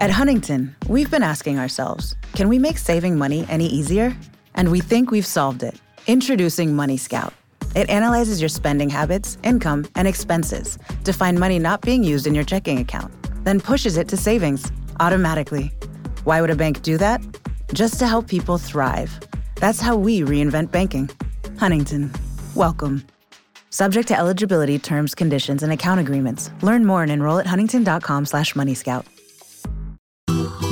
At Huntington, we've been asking ourselves can we make saving money any easier? And we think we've solved it. Introducing Money Scout. It analyzes your spending habits, income, and expenses to find money not being used in your checking account, then pushes it to savings automatically. Why would a bank do that? Just to help people thrive. That's how we reinvent banking. Huntington, welcome. Subject to eligibility, terms, conditions, and account agreements. Learn more and enroll at huntington.com slash moneyscout.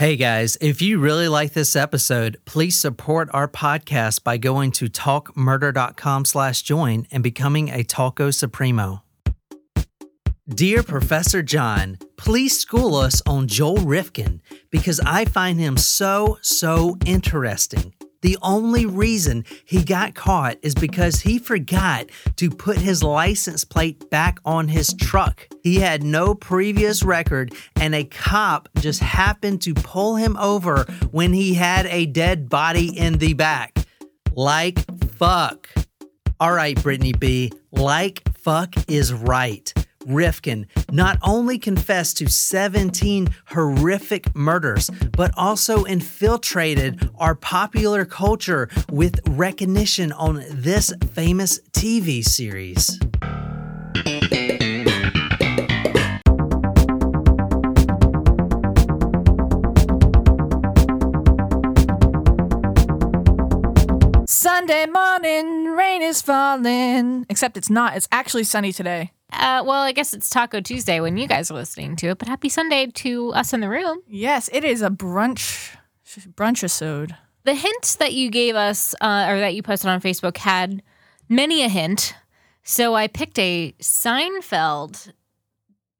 Hey guys, if you really like this episode, please support our podcast by going to talkmurder.com slash join and becoming a Talko Supremo. Dear Professor John, please school us on Joel Rifkin because I find him so, so interesting. The only reason he got caught is because he forgot to put his license plate back on his truck. He had no previous record, and a cop just happened to pull him over when he had a dead body in the back. Like fuck. All right, Brittany B. Like fuck is right. Rifkin not only confessed to 17 horrific murders, but also infiltrated our popular culture with recognition on this famous TV series. Sunday morning, rain is falling. Except it's not. It's actually sunny today. Uh, well, I guess it's Taco Tuesday when you guys are listening to it, but happy Sunday to us in the room. Yes, it is a brunch brunch episode. The hint that you gave us, uh, or that you posted on Facebook, had many a hint. So I picked a Seinfeld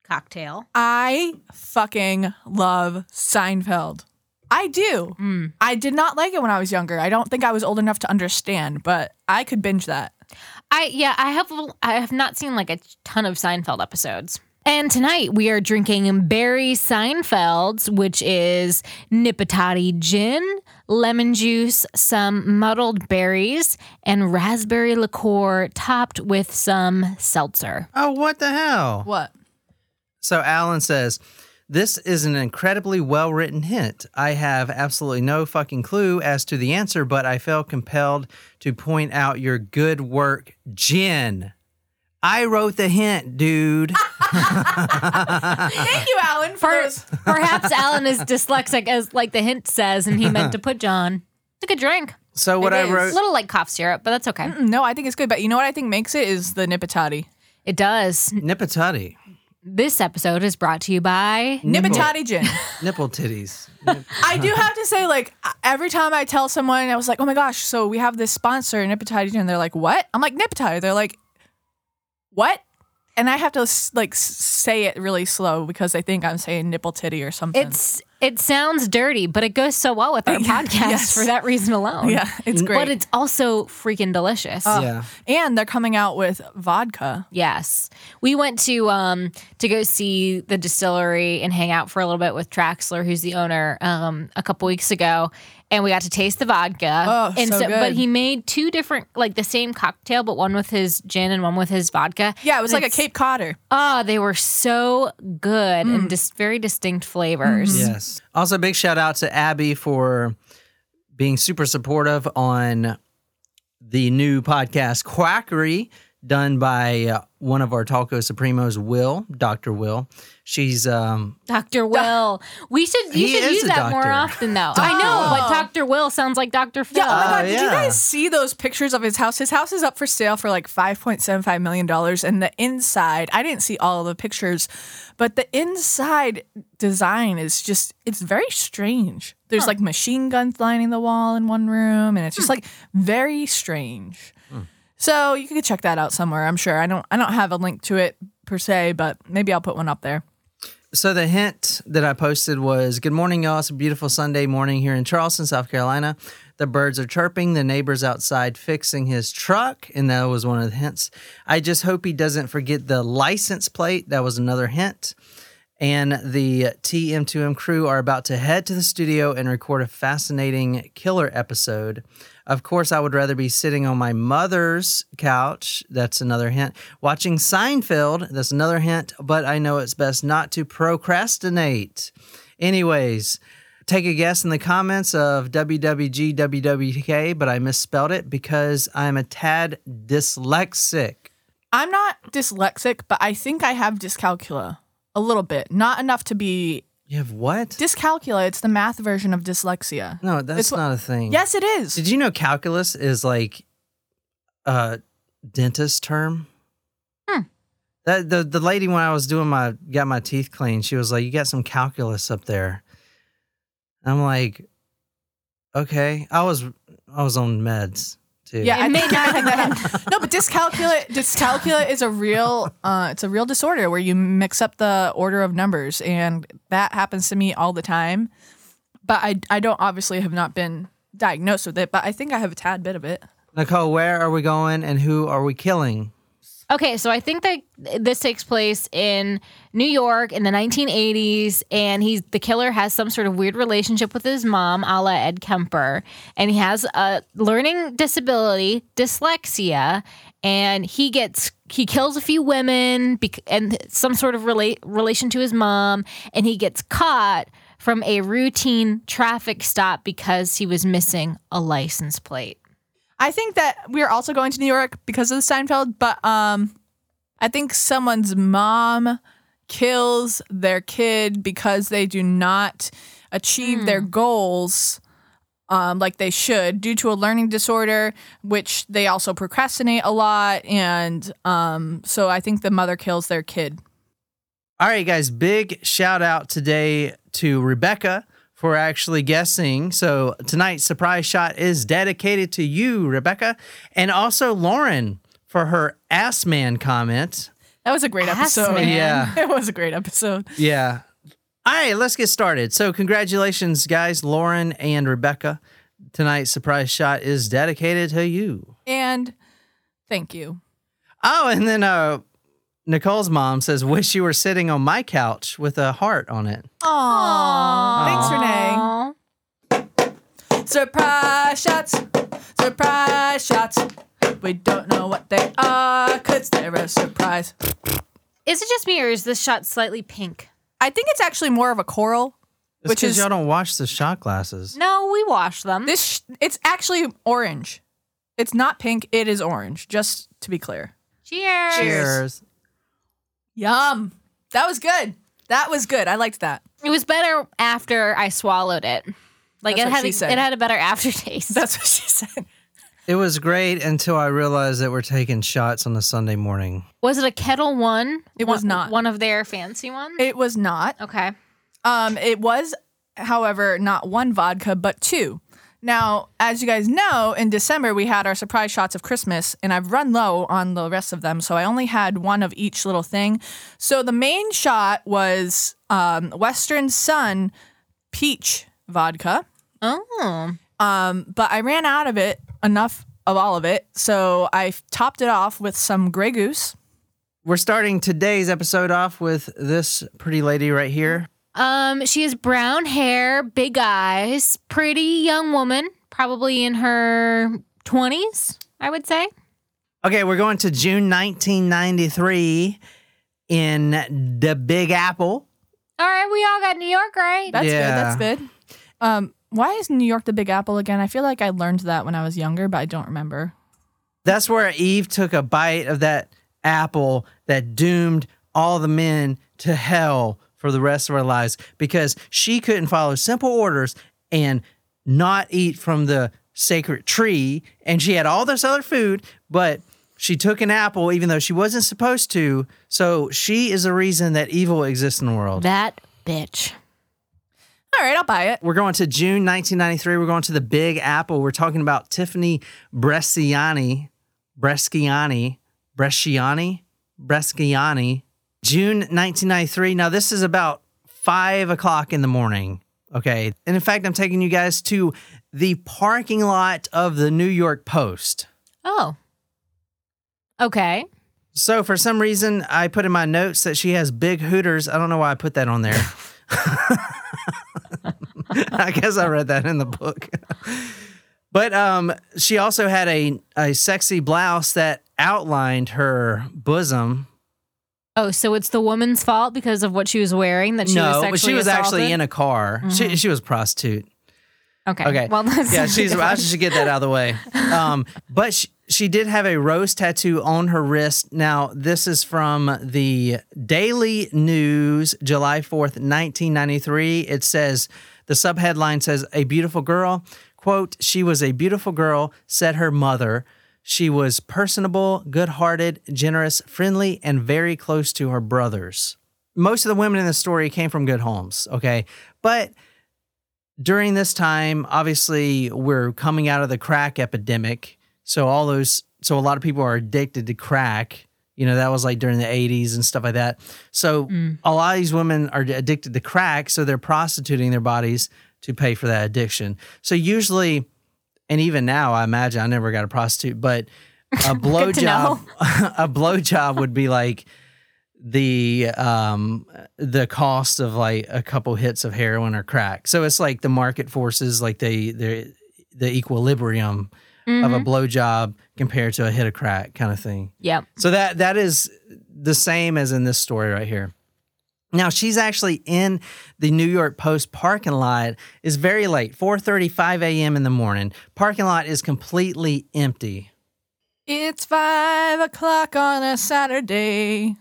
cocktail. I fucking love Seinfeld. I do. Mm. I did not like it when I was younger. I don't think I was old enough to understand, but I could binge that. I yeah, I have I have not seen like a ton of Seinfeld episodes. And tonight we are drinking Barry Seinfeld's, which is Nippitaty gin, lemon juice, some muddled berries, and raspberry liqueur topped with some seltzer. Oh, what the hell? What? So Alan says, This is an incredibly well written hint. I have absolutely no fucking clue as to the answer, but I felt compelled to point out your good work, Jen. I wrote the hint, dude. Thank you, Alan, for Per- those. perhaps Alan is dyslexic, as like the hint says, and he meant to put John. It's a good drink. So what It I is. A little like cough syrup, but that's okay. Mm, No, I think it's good, but you know what I think makes it is the Nippitaty. It does. Nippitaty. This episode is brought to you by Nippitaty gin. Nipple titties. I do have to say, like, every time I tell someone, I was like, oh my gosh, so we have this sponsor, Nippitaty gin. They're like, what? I'm like, Nippitaty. They're like, what? And I have to like say it really slow because they think I'm saying nipple titty or something. It's it sounds dirty, but it goes so well with our podcast yes. for that reason alone. yeah, it's great. But it's also freaking delicious. yeah. and they're coming out with vodka. Yes. We went to um to go see the distillery and hang out for a little bit with Traxler, who's the owner, um, a couple weeks ago. And we got to taste the vodka. Oh, and so but good. he made two different like the same cocktail, but one with his gin and one with his vodka. Yeah, it was And like a Cape Codder. Oh, they were so good Mm. and just very distinct flavors. Yes. Also, big shout out to Abby for being super supportive on the new podcast Quackery, done by uh, one of our Talco Supremos, Will, Dr. Will. She's um Dr. Will. We should you should use a that more often though. I know, but Dr. Will sounds like Dr. Phil. Yeah, oh my god, did you guys see those pictures of his house? His house is up for sale for like $5.75 million. And the inside, I didn't see all of the pictures, but the inside design is just, it's very strange. There's like machine guns lining the wall in one room, and it's just like very strange. So you can check that out somewhere. I'm sure. I don't. I don't have a link to it per se, but maybe I'll put one up there. So the hint that I posted was Good morning, y'all. It's a beautiful Sunday morning here in Charleston, South Carolina. The birds are chirping, the neighbor's outside fixing his truck, and that was one of the hints. I just hope he doesn't forget the license plate. That was another hint. And the TM2M crew are about to head to the studio and record a fascinating killer episode. Of course, I would rather be sitting on my mother's couch. That's another hint. Watching Seinfeld. That's another hint. But I know it's best not to procrastinate. Anyways, take a guess in the comments of WWGWWK, but I misspelled it because I'm a tad dyslexic. I'm not dyslexic, but I think I have dyscalculia a little bit. Not enough to be You have what? dyscalculia. It's the math version of dyslexia. no, that's It's what- not a thing. Yes, it is. Did you know calculus is like a dentist term? Hmm. That the the lady when I was doing my got my teeth cleaned, she was like, "You got some calculus up there." I'm like, "Okay." I was I was on meds too. Yeah, It I may think, not I have that- no, but dyscalculia dyscalculia is a real uh, it's a real disorder where you mix up the order of numbers, and that happens to me all the time. But I I don't obviously have not been diagnosed with it, but I think I have a tad bit of it. Nicole, where are we going and who are we killing? Okay, so I think that this takes place in New York in the 1980s, and he's the killer has some sort of weird relationship with his mom, a la Ed Kemper, and he has a learning disability, dyslexia, and he gets he kills a few women bec- and some sort of relate relation to his mom, and he gets caught from a routine traffic stop because he was missing a license plate. I think that we're also going to New York because of the Seinfeld, but um, I think someone's mom kills their kid because they do not achieve their goals um, like they should due to a learning disorder, which they also procrastinate a lot. And um, so I think the mother kills their kid. All right, guys, big shout out today to Rebecca for actually guessing. So tonight's surprise shot is dedicated to you, Rebecca, and also Lauren for her ass man comment. That was a great Ass episode. man. Yeah. it was a great episode. Yeah. All right, let's get started. So, congratulations, guys, Lauren and Rebecca. Tonight's surprise shot is dedicated to you. And thank you. Oh, and then uh, Nicole's mom says, "Wish you were sitting on my couch with a heart on it." Aww. Thanks, Renee. Aw. Surprise shots, surprise shots. We don't know what they are, cause they're a surprise. Is it just me or is this shot slightly pink? I think it's actually more of a coral. It's Which because is- y'all don't wash the shot glasses. No, we wash them. This sh- it's actually orange. It's not pink, it is orange, just to be clear. Cheers. Cheers. Yum. That was good. That was good. I liked that. It was better after I swallowed it. Like That's it what had she a, said. it had a better aftertaste. That's what she said. It was great until I realized that we're taking shots on a Sunday morning. was it a Ketel One? It was One- not. one of their fancy ones. It was not. okay. Um, it was, however, not one vodka, but two. Now, as you guys know, in December we had our surprise shots of Christmas, and I've run low on the rest of them, so I only had one of each little thing. So the main shot was um, Western Son peach vodka, Oh. um, but I ran out of it, enough of all of it, so I topped it off with some Grey Goose. We're starting today's episode off with this pretty lady right here. Um, she has brown hair, big eyes, pretty young woman, probably in her twenties, I would say. Okay, we're going to June 1993 in the Big Apple. All right, we all got New York, right? That's Yeah. good. That's good. Um, why is New York the Big Apple again? I feel like I learned that when I was younger, but I don't remember. That's where Eve took a bite of that apple that doomed all the men to hell for the rest of our lives because she couldn't follow simple orders and not eat from the sacred tree. And she had all this other food, but she took an apple even though she wasn't supposed to. So she is the reason that evil exists in the world. That bitch. All right, I'll buy it. We're going to June 1993. We're going to the Big Apple. We're talking about Tiffany Bresciani, Bresciani, Bresciani, Bresciani, June 1993. Now, this is about five o'clock in the morning. Okay. And in fact, I'm taking you guys to the parking lot of the New York Post. Oh. Okay. So, for some reason, I put in my notes that she has big hooters. I don't know why I put that on there. I guess I read that in the book. but um, she also had a, a sexy blouse that outlined her bosom. Oh, so it's the woman's fault because of what she was wearing that she was no, sexually but she was actually in a car. She, she was a prostitute. Okay. Okay. Well, that's yeah, she's. I should get that out of the way. Um, but she, she did have a rose tattoo on her wrist. Now, this is from the Daily News, July fourth, nineteen ninety three. It says the subheadline says a beautiful girl. Quote: She was a beautiful girl," said her mother. She was personable, good-hearted, generous, friendly, and very close to her brothers. Most of the women in the story came from good homes. Okay, but during this time, obviously, we're coming out of the crack epidemic. So all those, so a lot of people are addicted to crack. You know, that was like during the 80s and stuff like that. So mm. a lot of these women are addicted to crack, so they're prostituting their bodies to pay for that addiction. So usually, and even now, I imagine I never got a prostitute, but a blowjob, a blowjob would be like the um the cost of like a couple hits of heroin or crack. So it's like the market forces, like they the the equilibrium of a blowjob compared to a hit of crack kind of thing. Yep. So that that is the same as in this story right here. Now she's actually in the New York Post parking lot. It's very late, 4:35 a.m. in the morning. Parking lot is completely empty. It's five o'clock on a Saturday.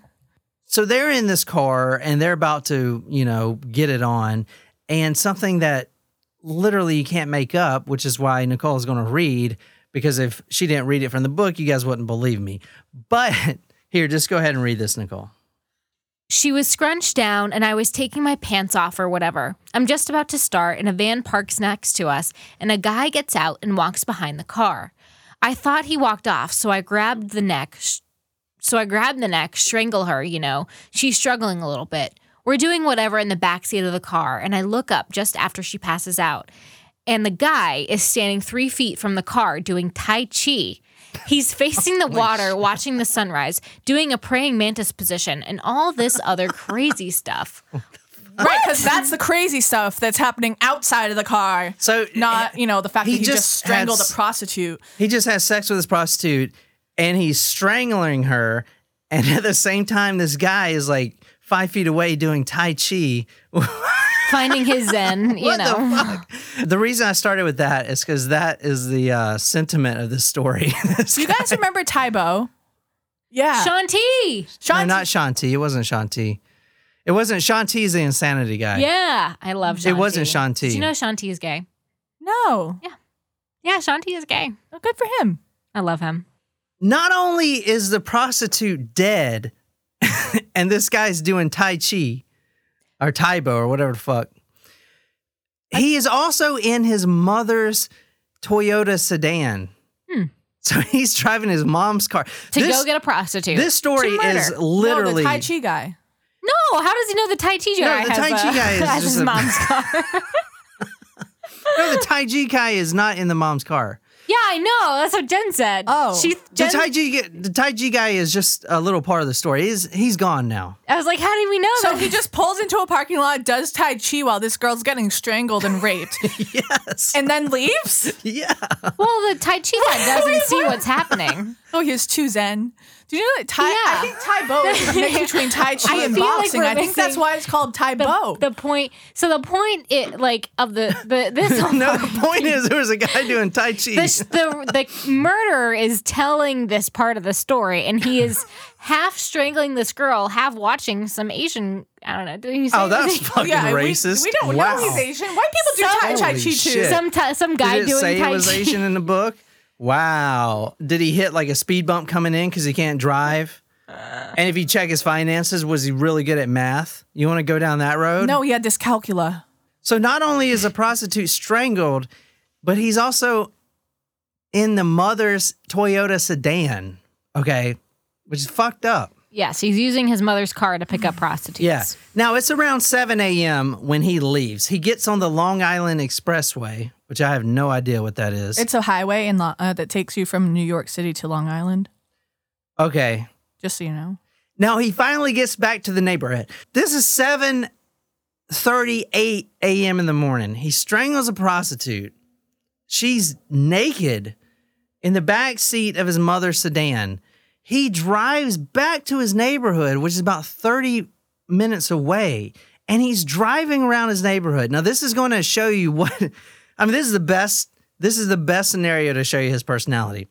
So they're in this car and they're about to, you know, get it on. And something that literally you can't make up, which is why Nicole is going to read, because if she didn't read it from the book, you guys wouldn't believe me. But here, just go ahead and read this, Nicole. She was scrunched down and I was taking my pants off or whatever. I'm just about to start and a van parks next to us and a guy gets out and walks behind the car. I thought he walked off, so I grabbed the neck. sh- So I grabbed the neck, strangle her, you know. She's struggling a little bit. We're doing whatever in the backseat of the car and I look up just after she passes out. And the guy is standing three feet from the car doing Tai Chi. He's facing the water, watching the sunrise, doing a praying mantis position, and all this other crazy stuff. Right, because that's the crazy stuff that's happening outside of the car. So Not, eh, you know, the fact he that he just, just strangled has- a prostitute. he just has sex with his prostitute and he's strangling her. And at the same time, this guy is like five feet away doing Tai Chi. Finding his zen, you What know. the fuck? The reason I started with that is because that is the uh, sentiment of the story. Do you guys remember Tae Bo? Yeah. Shaun T. no, not Shaun T. It wasn't Shaun T. It wasn't Shaun T's the insanity guy. Yeah, I love Shaun T. It wasn't Shaun T. Did you know Shaun T is gay? No. Yeah. Yeah, Shaun T is gay. Oh, good for him. I love him. Not only is the prostitute dead, and this guy's doing Tai Chi or Tae Bo or whatever the fuck. He is also in his mother's Toyota sedan. Hmm. So he's driving his mom's car. To this, go get a prostitute. this story is No, literally the Tai Chi guy. No, how does he know the Tai Chi guy No, the Tai Chi a- guy is his a- mom's car? no, the Tai Chi guy is not in the mom's car. Yeah, I know. That's what Jen said. Oh. she. The Jen, Tai Chi, the Tai Chi guy is just a little part of the story. He's he's gone now. I was like, how did we know So that? he just pulls into a parking lot, does Tai Chi while this girl's getting strangled and raped, yes. and then leaves? yeah. well, the Tai Chi guy doesn't see what's happening. Oh, he has two Zen. Do you know that Tai? Yeah. I think Tae Bo is a mix between Tai Chi I and feel like boxing. I think that's why it's called Tai The, Bo. the point. So the point, it like of the the this whole No, the point is there was a guy doing Tai Chi. the, the the murderer is telling this part of the story, and he is half strangling this girl, half watching some Asian. I don't know. Did he say oh, that's anything? fucking yeah, racist. We, don't wow. know he's Asian. White people do Some- Tai Chi too. some ti- some guy Did it doing say Tai it was Chi. Asian in the book? Wow. Did he hit like a speed bump coming in because he can't drive? And if you check his finances, was he really good at math? You want to go down that road? No, he had dyscalculia. So not only is a prostitute strangled, but he's also in the mother's Toyota sedan. Okay, which is fucked up. Yes, he's using his mother's car to pick up prostitutes. Yeah. Now it's around 7 a.m. when he leaves. He gets on the Long Island Expressway, which I have no idea what that is. It's a highway in Lo- uh, that takes you from New York City to Long Island. okay. Just so you know. Now he finally gets back to the neighborhood. This is 7:38 a.m. in the morning. He strangles a prostitute. She's naked in the back seat of his mother's sedan. He drives back to his neighborhood, which is about 30 minutes away, and he's driving around his neighborhood. Now this is going to show you what I mean this is the best this is the best scenario to show you his personality.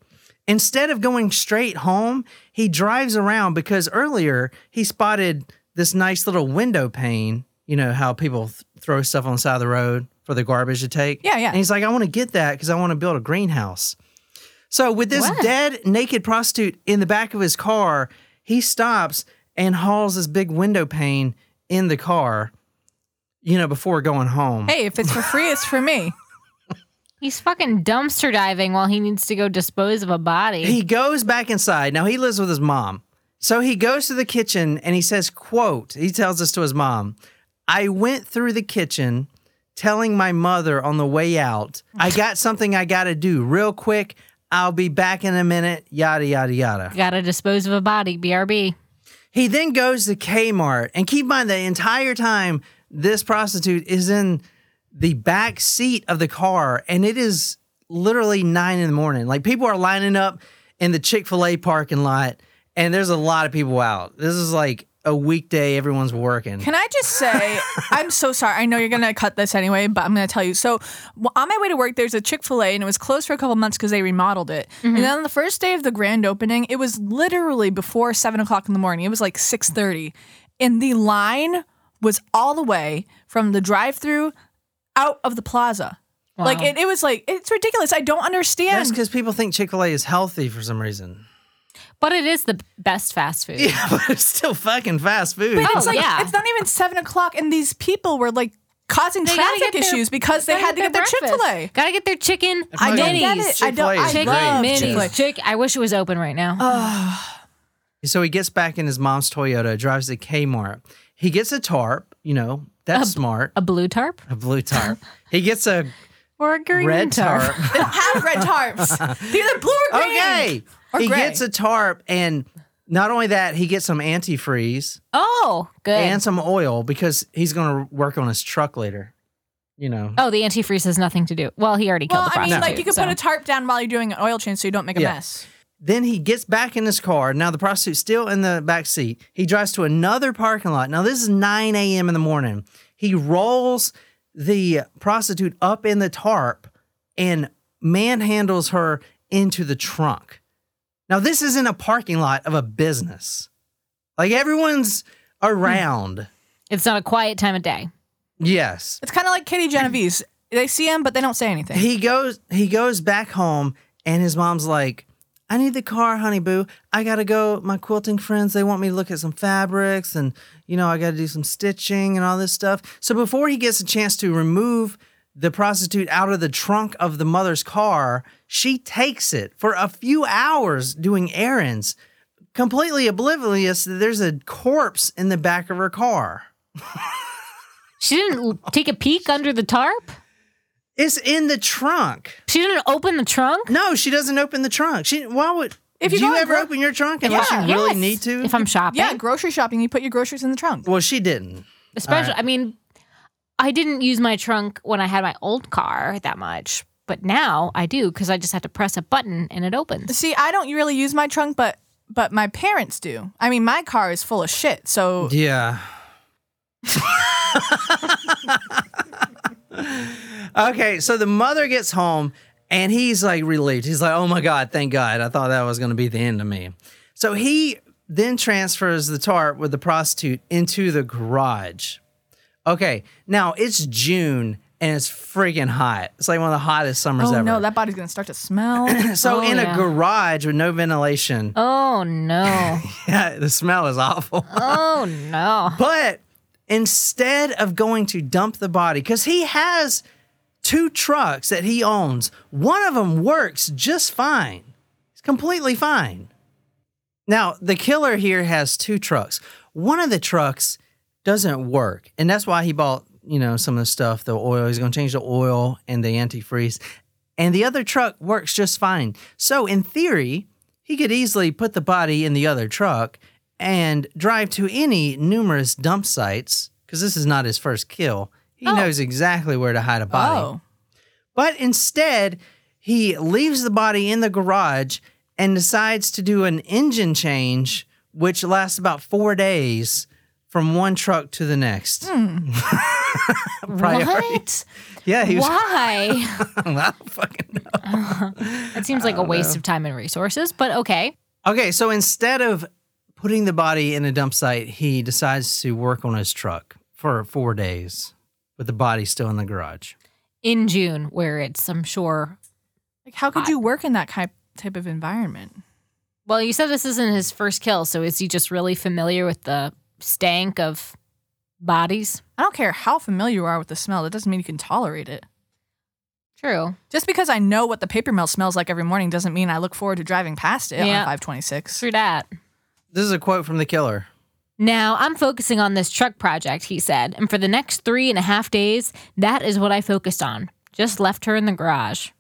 Instead of going straight home, he drives around because earlier he spotted this nice little window pane. You know how people th- throw stuff on the side of the road for the garbage to take? Yeah, yeah. And he's like, I want to get that because I want to build a greenhouse. So with this What? dead, naked prostitute in the back of his car, he stops and hauls this big window pane in the car, you know, before going home. Hey, if it's for free, it's for me. He's fucking dumpster diving while he needs to go dispose of a body. He goes back inside. Now he lives with his mom. So he goes to the kitchen and he says, quote, he tells this to his mom. I went through the kitchen telling my mother on the way out, I got something I got to do real quick. I'll be back in a minute, yada, yada, yada. Gotta dispose of a body, BRB. He then goes to Kmart and keep in mind the entire time this prostitute is in the back seat of the car and it is literally nine in the morning. Like people are lining up in the Chick fil A parking lot and there's a lot of people out. This is like a weekday, everyone's working. Can I just say, I'm so sorry. I know you're going to cut this anyway, but I'm going to tell you. So, w- on my way to work, there's a Chick fil A, and it was closed for a couple months because they remodeled it. And mm-hmm. then on the first day of the grand opening, it was literally before seven o'clock in the morning. It was like 6.30. And the line was all the way from the drive through out of the plaza. Like, it, it was like, it's ridiculous. I don't understand. That's because people think Chick fil A is healthy for some reason. But it is the best fast food. Yeah, but it's still fucking fast food. But Oh, it's like yeah. it's not even seven o'clock, and these people were like causing They traffic get their- issues because they had to get their Chick Fil A. Gotta get their chicken I don't minis. get it. I don't. I Chicken love minis. Chick-fil-A. Chick. I wish it was open right now. So he gets back in his mom's Toyota, drives to Kmart. He gets a tarp, you know, that's smart. a blue tarp A blue tarp. he gets a or a green red tarp. They don't have red tarps. They're either blue or green. okay. Or he gray. gets a tarp and not only that, he gets some antifreeze Oh, good. and some oil because he's going to work on his truck later. You know. oh, the antifreeze has nothing to do. Well, he already killed Well, the I mean, prostitute. like you could so. put a tarp down while you're doing an oil change so you don't make a Yeah. mess. Then he gets back in his car. Now the prostitute's still in the back seat. He drives to another parking lot. Now this is 9 a.m. in the morning. He rolls the prostitute up in the tarp and manhandles her into the trunk. Now this is in a parking lot of a business. Like everyone's around. Hmm. It's not a quiet time of day. Yes. It's kind of like Katie Genovese. They see him, but they don't say anything. He goes he goes back home and his mom's like, I need the car, honey boo. I gotta go. My quilting friends, they want me to look at some fabrics and you know, I gotta do some stitching and all this stuff. So before he gets a chance to remove the prostitute out of the trunk of the mother's car, she takes it for a few hours doing errands, completely oblivious that there's a corpse in the back of her car. She didn't take a peek under the tarp. It's in the trunk. She didn't open the trunk. No, she doesn't open the trunk. She why would If you do you ever gro- open your trunk unless Yeah. you really Yes. need to? If I'm shopping, yeah, grocery shopping, you put your groceries in the trunk. well, she didn't. especially. Alright. I mean, I didn't use my trunk when I had my old car that much, but now I do because I just have to press a button and it opens. See, I don't really use my trunk, but but my parents do. I mean, my car is full of shit. So Yeah. okay, so the mother gets home and he's like relieved. He's like, "Oh my god, thank God! I thought that was going to be the end of me." So he then transfers the tarp with the prostitute into the garage. Okay, now it's June and it's freaking hot. It's like one of the hottest summers oh ever. no, that body's gonna start to smell. so Oh, in yeah. a garage with no ventilation, Oh no! yeah, the smell is awful. oh no! But instead of going to dump the body, because he has two trucks that he owns, one of them works just fine. It's completely fine. Now, the killer here has two trucks. One of the trucks doesn't work, and that's why he bought, you know, some of the stuff, the oil. He's going to change the oil and the antifreeze. And the other truck works just fine. So, in theory, he could easily put the body in the other truck and drive to any numerous dump sites because this is not his first kill. He Oh. knows exactly where to hide a body. Oh. But instead, he leaves the body in the garage and decides to do an engine change, which lasts about four days from one truck to the next. Hmm. Priority. What? Yeah, he was. Why? I don't fucking know. That seems like a waste of time and resources, but okay. Okay, so instead of putting the body in a dump site, he decides to work on his truck for four days with the body still in the garage. In June, where it's, I'm sure. Like, how could you work in that type type of environment? Well, you said this isn't his first kill, so is he just really familiar with the stank of bodies? I don't care how familiar you are with the smell. That doesn't mean you can tolerate it. True. Just because I know what the paper mill smells like every morning doesn't mean I look forward to driving past it Yeah. on 526. True that. This is a quote from the killer. Now I'm focusing on this truck project, he said, and for the next three and a half days, that is what I focused on. Just left her in the garage.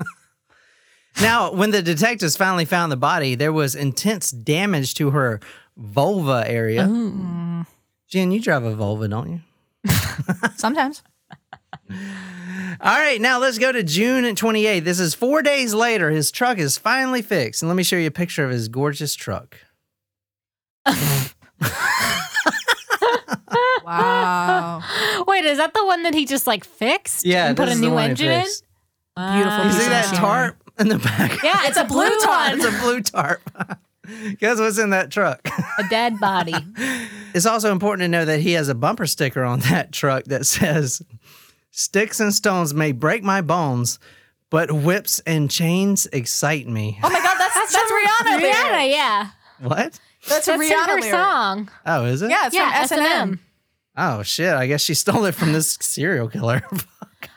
Now, when the detectives finally found the body, there was intense damage to her vulva area. Jen, you drive a vulva, don't you? Sometimes. All right, now let's go to June 28th. This is four days later. His truck is finally fixed. And let me show you a picture of his gorgeous truck. Wow. Wait, is that the one that he just like fixed? Yeah, and put a new engine in? fixed. Beautiful You see that machinery. tarp in the back? Yeah, it's, a blue, tarp. it's a blue tarp. Guess what's in that truck? a dead body. It's also important to know that he has a bumper sticker on that truck that says, Sticks and stones may break my bones, but whips and chains excite me. Oh my God, that's, that's, Rihanna. there. Rihanna, yeah. What? That's a That's in Rihanna her lyric. song. Oh, is it? Yeah, it's yeah, from S&M. Oh, shit. I guess she stole it from this serial killer.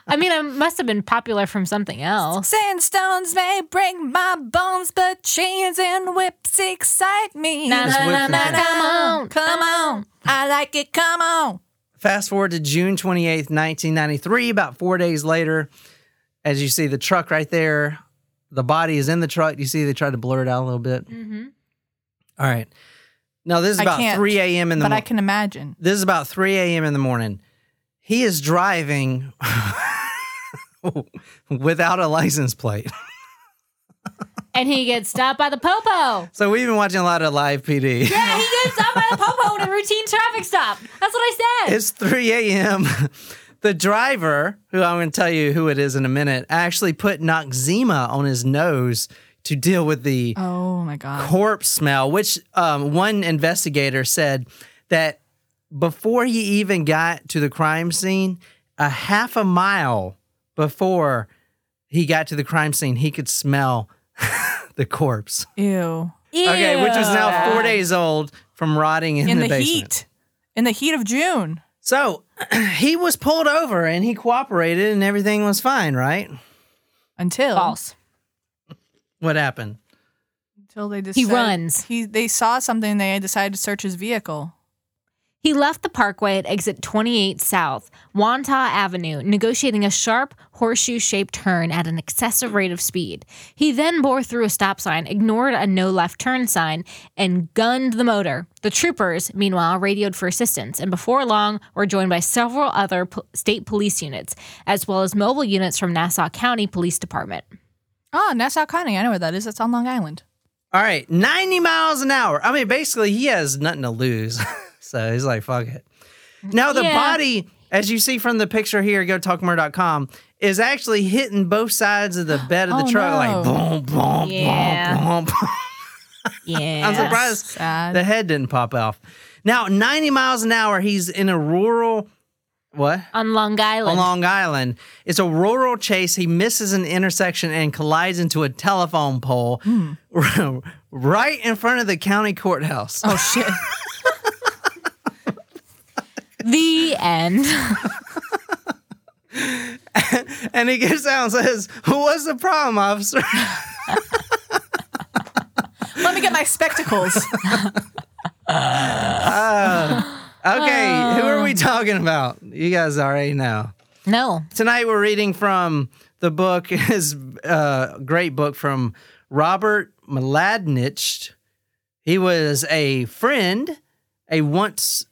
I mean, it must have been popular from something else. Sandstones may break my bones, but chains and whips excite me. Na, Just na, whip na, and na, chain. come on. Come on. I like it. Come on. Fast forward to June 28th, 1993, about four days later. As you see the truck right there, the body is in the truck. You see they tried to blur it out a little bit. Mm-hmm. All right. Now, this is I about 3 a.m. in the But I can imagine. This is about 3 a.m. in the morning. He is driving without a license plate. And he gets stopped by the popo. So we've been watching a lot of live PD. Yeah, he gets stopped by the popo in a routine traffic stop. That's what I said. It's 3 a.m. The driver, who I'm going to tell you who it is in a minute, actually put Noxzema on his nose to deal with the Oh my God. corpse smell, which um, one investigator said that before he even got to the crime scene, a half a mile before he got to the crime scene, he could smell the corpse. Ew. Okay, which was now four days old from rotting in, In the, the, basement. heat. In the heat of June. So he was pulled over and he cooperated and everything was fine, right? Until False. What happened? until they He decided, runs. He they saw something. They decided to search his vehicle. He left the parkway at exit 28 South, Wantagh Avenue, negotiating a sharp horseshoe shaped turn at an excessive rate of speed. He then bore through a stop sign, ignored a no left turn sign, and gunned the motor. The troopers, meanwhile, radioed for assistance, and before long were joined by several other po- state police units, as well as mobile units from Nassau County Police Department. Oh, Nassau County. I know where that is. That's on Long Island. All right, 90 miles an hour. I mean, basically, he has nothing to lose. so he's like, fuck it. Mm-hmm. Now, the Yeah. body, as you see from the picture here, go talkmurder.com, is actually hitting both sides of the bed of the Oh, truck, like no. boom, boom, Yeah. boom, boom. Yeah. I'm surprised Sad. the head didn't pop off. Now, 90 miles an hour, he's in a rural, what? On Long Island. on Long Island. It's a rural chase. He misses an intersection and collides into a telephone pole hmm. right in front of the county courthouse. oh shit. the end. And he gets out and says, What's the problem, officer? Let me get my spectacles. Uh, okay, who are we talking about? You guys already know. No. Tonight we're reading from the book is a uh, great book from Robert Mladinich. He was a friend, a once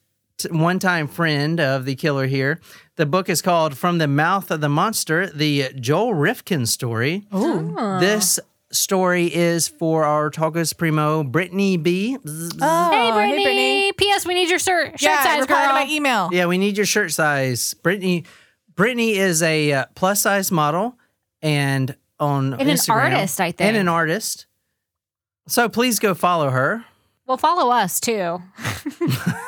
one time friend of the killer here. The book is called From the Mouth of the Monster, the Joel Rifkin story. This story is for our Tacos Primo, Brittany B. Oh, Hey, Brittany. P.S. We need your shirt, shirt Yeah, size, reply girl. to my email. Yeah, we need your shirt size. Brittany Brittany is a uh, plus size model and on And an artist, I think. And an artist. So please go follow her. Well, follow us too.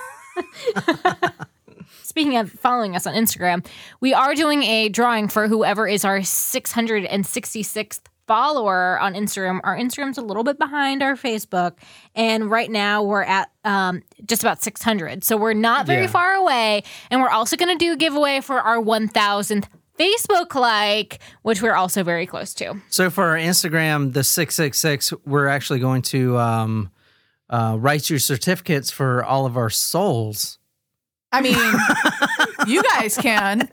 Speaking of following us on Instagram, we are doing a drawing for whoever is our 666th follower on Instagram. Our Instagram's a little bit behind our Facebook, and right now we're at um, just about 600. So we're not very Yeah. far away. And we're also going to do a giveaway for our 1000th Facebook like, which we're also very close to. So for our Instagram, the 666, we're actually going to um, uh, write you certificates for all of our souls. I mean, you guys can.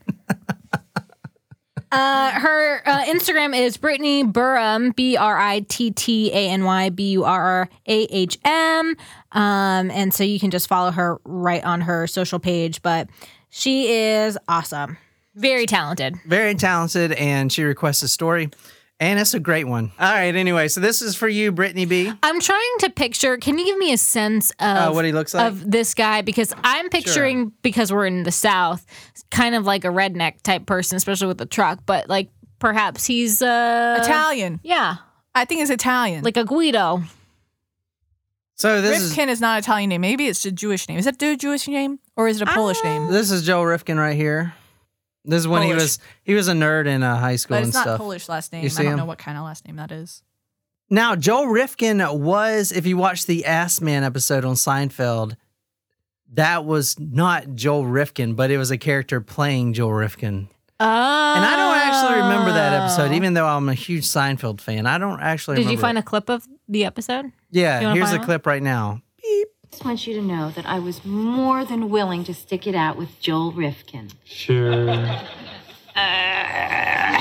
Uh, her uh, Instagram is Brittany Burham, B R I T T A N Y B U R R A H M. Um, and so you can just follow her right on her social page. But she is awesome, very talented. Very talented, and she requests a story. And it's a great one. All right, anyway, so this is for you, Brittany B. I'm trying to picture. Can you give me a sense of Uh, what he looks like? of this guy? Because I'm picturing because we're in the South, kind of like a redneck type person, especially with the truck. But like perhaps he's uh Italian. Yeah, I think it's Italian. like a Guido. So this is Rifkin is not an Italian name. Maybe it's a Jewish name. Is that a Jewish name or is it a Polish name? this is Joel Rifkin right here. This is when he was he was a nerd in uh, high school But and it's not stuff. Polish last name. You I don't him? know what kind of last name that is. Now, Joel Rifkin was, if you watch the Ass Man episode on Seinfeld, that was not Joel Rifkin, but it was a character playing Joel Rifkin. Oh, And I don't actually remember that episode, even though I'm a huge Seinfeld fan. I don't actually Did you find it. a clip of the episode? Yeah, here's a the clip right now. Just want you to know that I was more than willing to stick it out with Joel Rifkin. Sure. Uh.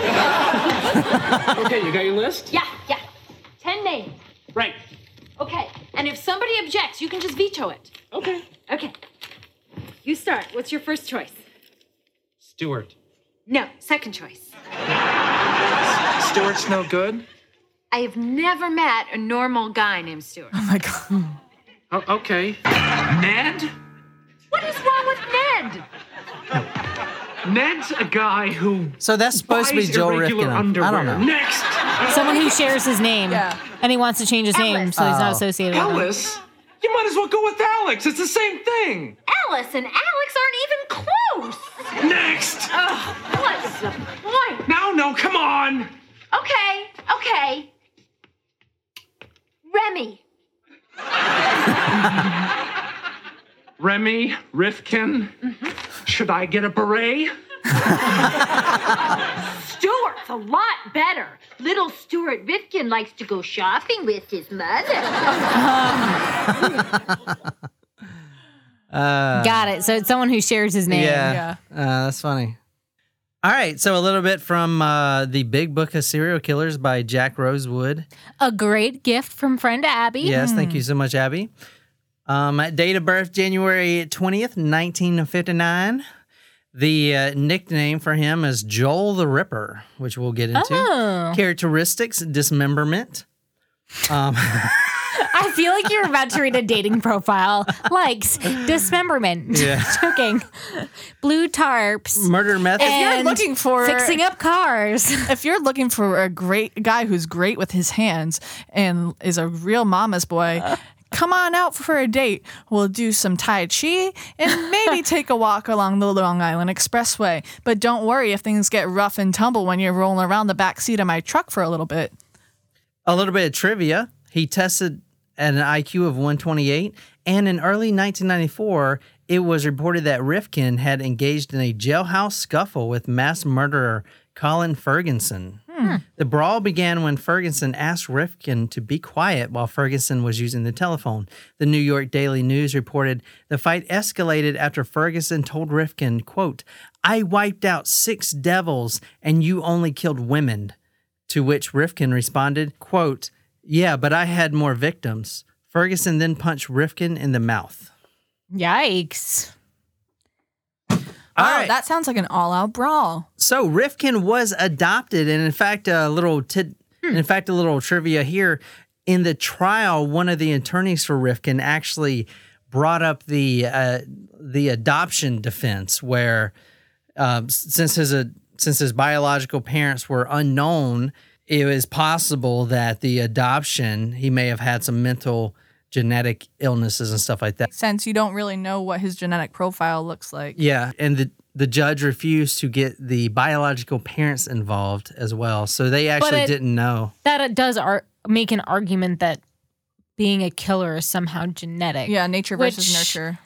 okay, you got your list? Yeah, yeah. Ten names. Right. Okay. And if somebody objects, you can just veto it. Okay. Okay. You start. What's your first choice? Stewart. No, second choice. Stewart's no good? I have never met a normal guy named Stuart. Oh my god. Oh, okay. Ned? What is wrong with Ned? Ned's a guy who So that's supposed to be buys Joel irregular Rifkin. underwear. I don't know. Next. Someone who shares his name. Yeah. And he wants to change his name Ellis. so he's not Oh. associated with him. Ellis? You might as well go with Alex. It's the same thing. Alice and Alex aren't even close. Next. Ugh, what's the point? No, no, come on. Okay, okay. Remy. Remy, Rifkin. Should I get a beret? Stuart's a lot better. Little Stuart Rifkin likes to go shopping with his mother. Got it. So it's someone who shares his name. Yeah, Uh, that's funny. All right, so a little bit from uh, the Big Book of Serial Killers by Jack Rosewood. A great gift from friend Abby. Yes, thank you so much, Abby. Um, date of birth January 20th, 1959. The uh, nickname for him is Joel the Ripper, which we'll get into. Oh. Characteristics dismemberment. Um, I feel like you're about to read a dating profile. Likes, dismemberment. Yeah. Joking. Blue tarps. murder method. you're looking for- fixing up cars. If you're looking for a great guy who's great with his hands and is a real mama's boy, come on out for a date. We'll do some Tai Chi and maybe take a walk along the Long Island Expressway. But don't worry if things get rough and tumble when you're rolling around the back seat of my truck for a little bit. A little bit of trivia. He tested at an IQ of 128, and in early 1994, it was reported that Rifkin had engaged in a jailhouse scuffle with mass murderer Colin Ferguson. Hmm. Hmm. The brawl began when Ferguson asked Rifkin to be quiet while Ferguson was using the telephone. The New York Daily News reported the fight escalated after Ferguson told Rifkin, quote, I wiped out six devils and you only killed women. To which Rifkin responded, quote, Yeah, but I had more victims. Ferguson then punched Rifkin in the mouth. Yikes. All oh, right. that sounds like an all-out brawl. So Rifkin was adopted, and in fact, a little tid- in fact, a little trivia here. In the trial, one of the attorneys for Rifkin actually brought up the uh, the adoption defense, where um, s- since his uh, since his biological parents were unknown, it was possible that the adoption he may have had some mental genetic illnesses and stuff like that. Since you don't really know what his genetic profile looks like. Yeah, and the the judge refused to get the biological parents involved as well, so they actually it- didn't know. That it does ar- make an argument that being a killer is somehow genetic. Yeah, nature versus Which- nurture.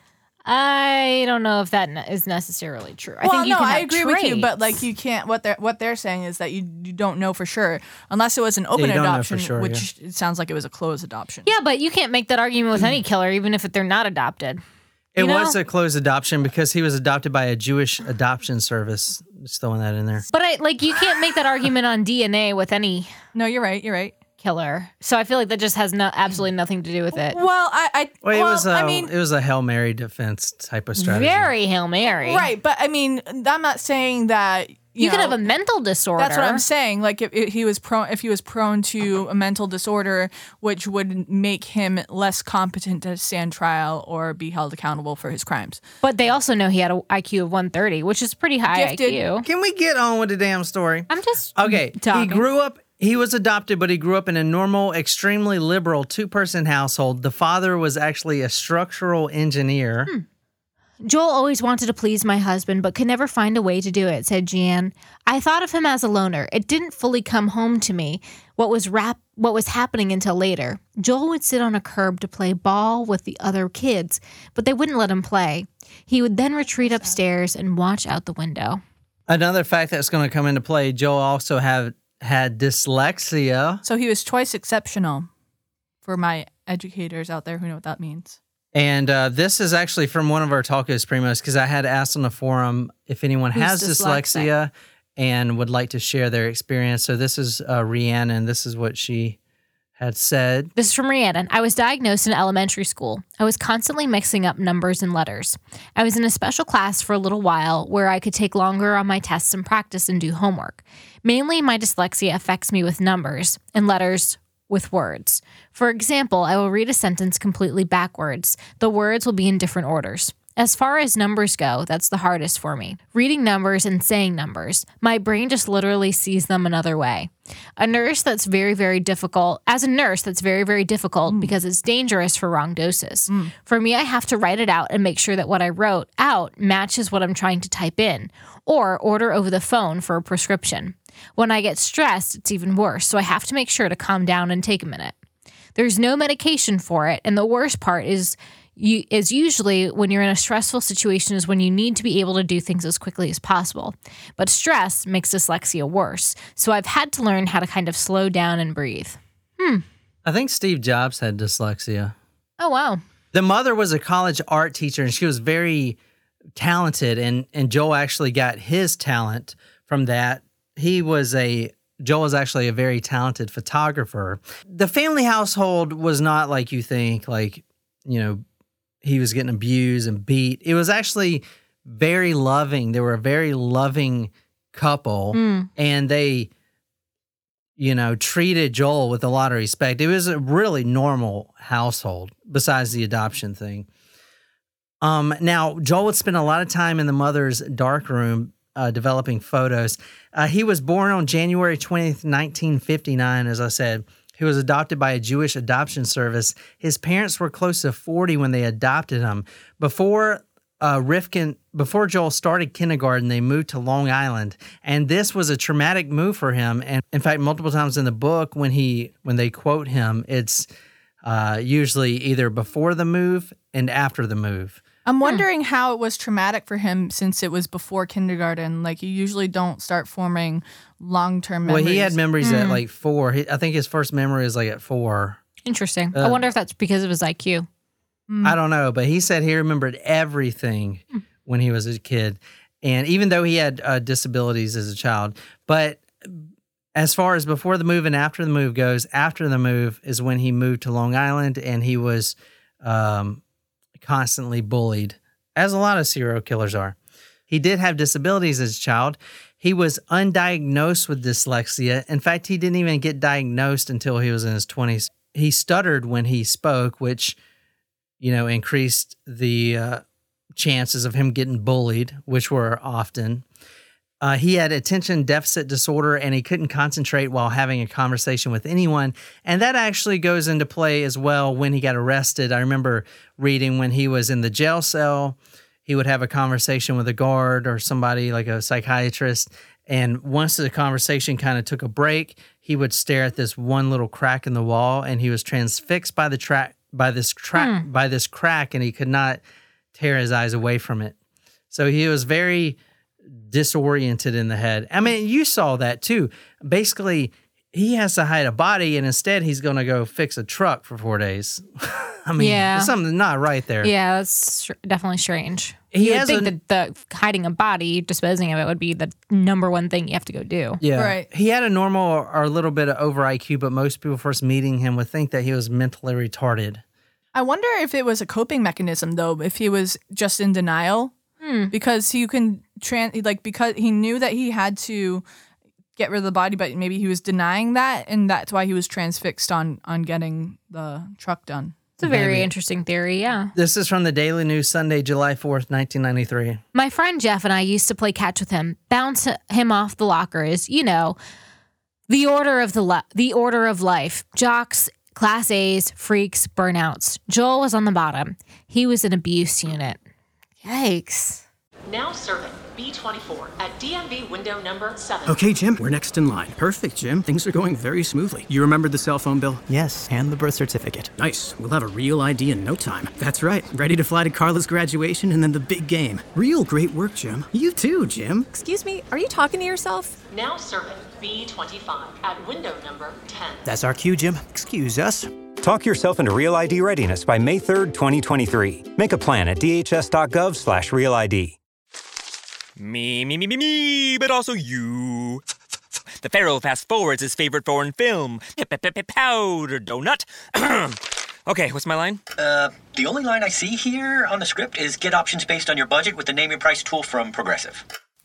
I don't know if that ne- is necessarily true. I well, think you no, can I have agree with you, but like you can't. What they're what they're saying is that you you don't know for sure unless it was an open you don't know for adoption, sure, which it sounds like it was a closed adoption. Yeah, but you can't make that argument with any mm. killer, even if they're not adopted. It You know? was a closed adoption because he was adopted by a Jewish adoption service. Just throwing that in there. But I like you can't make that argument on DNA with any No, you're right. You're right. Killer. So I feel like that just has no absolutely nothing to do with it. Well, I, I Well, it well, was a I um, mean, it was a hail mary defense type of strategy. Very hail mary. right, but I mean, I'm not saying that you, You, could know, have a mental disorder. That's what I'm saying. Like if, if he was prone, if he was prone to a mental disorder, which would make him less competent to stand trial or be held accountable for his crimes. But they also know he had an IQ of 130, which is pretty high Gifted. IQ. Can we get on with the damn story? I'm just Okay, talking. he grew up. He was adopted, but he grew up in a normal, extremely liberal two-person household. The father was actually a structural engineer. Hmm. Joel always wanted to please my husband, but could never find a way to do it, said Jan. I thought of him as a loner. It didn't fully come home to me what was rap what was happening until later. Joel would sit on a curb to play ball with the other kids, but they wouldn't let him play. He would then retreat upstairs and watch out the window. Another fact that's going to come into play: Joel also have had dyslexia, So he was twice exceptional. For my educators out there who know what that means. and uh, this is actually from one of our Talkos Primos because I had asked on the forum if anyone Who's has dyslexic? dyslexia and would like to share their experience. So this is uh, Rhiannon. and this is what she had said. This is from Rhiannon. I was diagnosed in elementary school. I was constantly mixing up numbers and letters. I was in a special class for a little while where I could take longer on my tests and practice and do homework. Mainly, my dyslexia affects me with numbers and letters with words. For example, I will read a sentence completely backwards. The words will be in different orders. As far as numbers go, that's the hardest for me. Reading numbers and saying numbers. My brain just literally sees them another way. A nurse that's very, very difficult. As a nurse, that's very, very difficult mm. because it's dangerous for wrong doses. Mm. For me, I have to write it out and make sure that what I wrote out matches what I'm trying to type in, or order over the phone for a prescription. When I get stressed, it's even worse, so I have to make sure to calm down and take a minute. There's no medication for it, and the worst part is you is usually when you're in a stressful situation is when you need to be able to do things as quickly as possible. But stress makes dyslexia worse. So I've had to learn how to kind of slow down and breathe. Hmm. I think Steve Jobs had dyslexia. Oh wow. The mother was a college art teacher and she was very talented and and Joel actually got his talent from that. He was a Joel was actually a very talented photographer. The family household was not like you think like, you know, he was getting abused and beat. It was actually very loving. They were a very loving couple and they you know, treated Joel with a lot of respect. It was a really normal household, besides the adoption thing. Um, now Joel would spend a lot of time in the mother's dark room uh, developing photos. Uh, he was born on January twentieth, nineteen fifty nine. As I said, he was adopted by a Jewish adoption service. His parents were close to forty when they adopted him. Before uh, Rifkin, before Joel started kindergarten, they moved to Long Island, and this was a traumatic move for him. And in fact, multiple times in the book, when he when they quote him, it's uh, usually either before the move and after the move. I'm wondering how it was traumatic for him since it was before kindergarten. Like you usually don't start forming long term Well, he had memories at like four. He, I think his first memory is like at four. Interesting. I Uh, wonder if that's because of his IQ. I don't know, but he said he remembered everything when he was a kid, and even though he had uh, disabilities as a child, but as far as before the move and after the move goes, after the move is when he moved to Long Island and he was um, constantly bullied, as a lot of serial killers are. He did have disabilities as a child. He was undiagnosed with dyslexia. In fact, he didn't even get diagnosed until he was in his 20s. He stuttered when he spoke, which you know, increased the uh, chances of him getting bullied, which were often. Uh, he had attention deficit disorder and he couldn't concentrate while having a conversation with anyone. And that actually goes into play as well when he got arrested. I remember reading when he was in the jail cell, he would have a conversation with a guard or somebody like a psychiatrist. And once the conversation kind of took a break, he would stare at this one little crack in the wall and he was transfixed by the track by this track by this crack and he could not tear his eyes away from it. So he was very disoriented in the head. I mean, you saw that too. Basically, he has to hide a body and instead he's going to go fix a truck for 4 days. I mean, Yeah. there's something not right there. Yeah, that's definitely strange. He you would think a- that the hiding a body, disposing of it, would be the number one thing you have to go do. Yeah. Right. He had a normal or a little bit of over IQ, but most people first meeting him would think that he was mentally retarded. I wonder if it was a coping mechanism though, if he was just in denial. Hmm. Because you can trans like because he knew that he had to get rid of the body, but maybe he was denying that and that's why he was transfixed on on getting the truck done. It's a very Maybe. interesting theory, yeah. This is from the Daily News, Sunday, July 4th, 1993. My friend Jeff and I used to play catch with him, bounce him off the lockers, you know, the order of the li- the order of life. Jocks, class A's, freaks, burnouts. Joel was on the bottom. He was an abuse unit. Yikes. Now serving B24 at DMV window number 7. Okay, Jim, we're next in line. Perfect, Jim. Things are going very smoothly. You remembered the cell phone bill? Yes, and the birth certificate. Nice. We'll have a real ID in no time. That's right. Ready to fly to Carla's graduation and then the big game. Real great work, Jim. You too, Jim. Excuse me, are you talking to yourself? Now serving B25 at window number 10. That's our cue, Jim. Excuse us. Talk yourself into Real ID readiness by May 3rd, 2023. Make a plan at dhs.gov slash real ID. Me, me, me, me, me, but also you. The Pharaoh fast forwards his favorite foreign film, Powder Donut. okay, what's my line? Uh, the only line I see here on the script is get options based on your budget with the name your price tool from Progressive.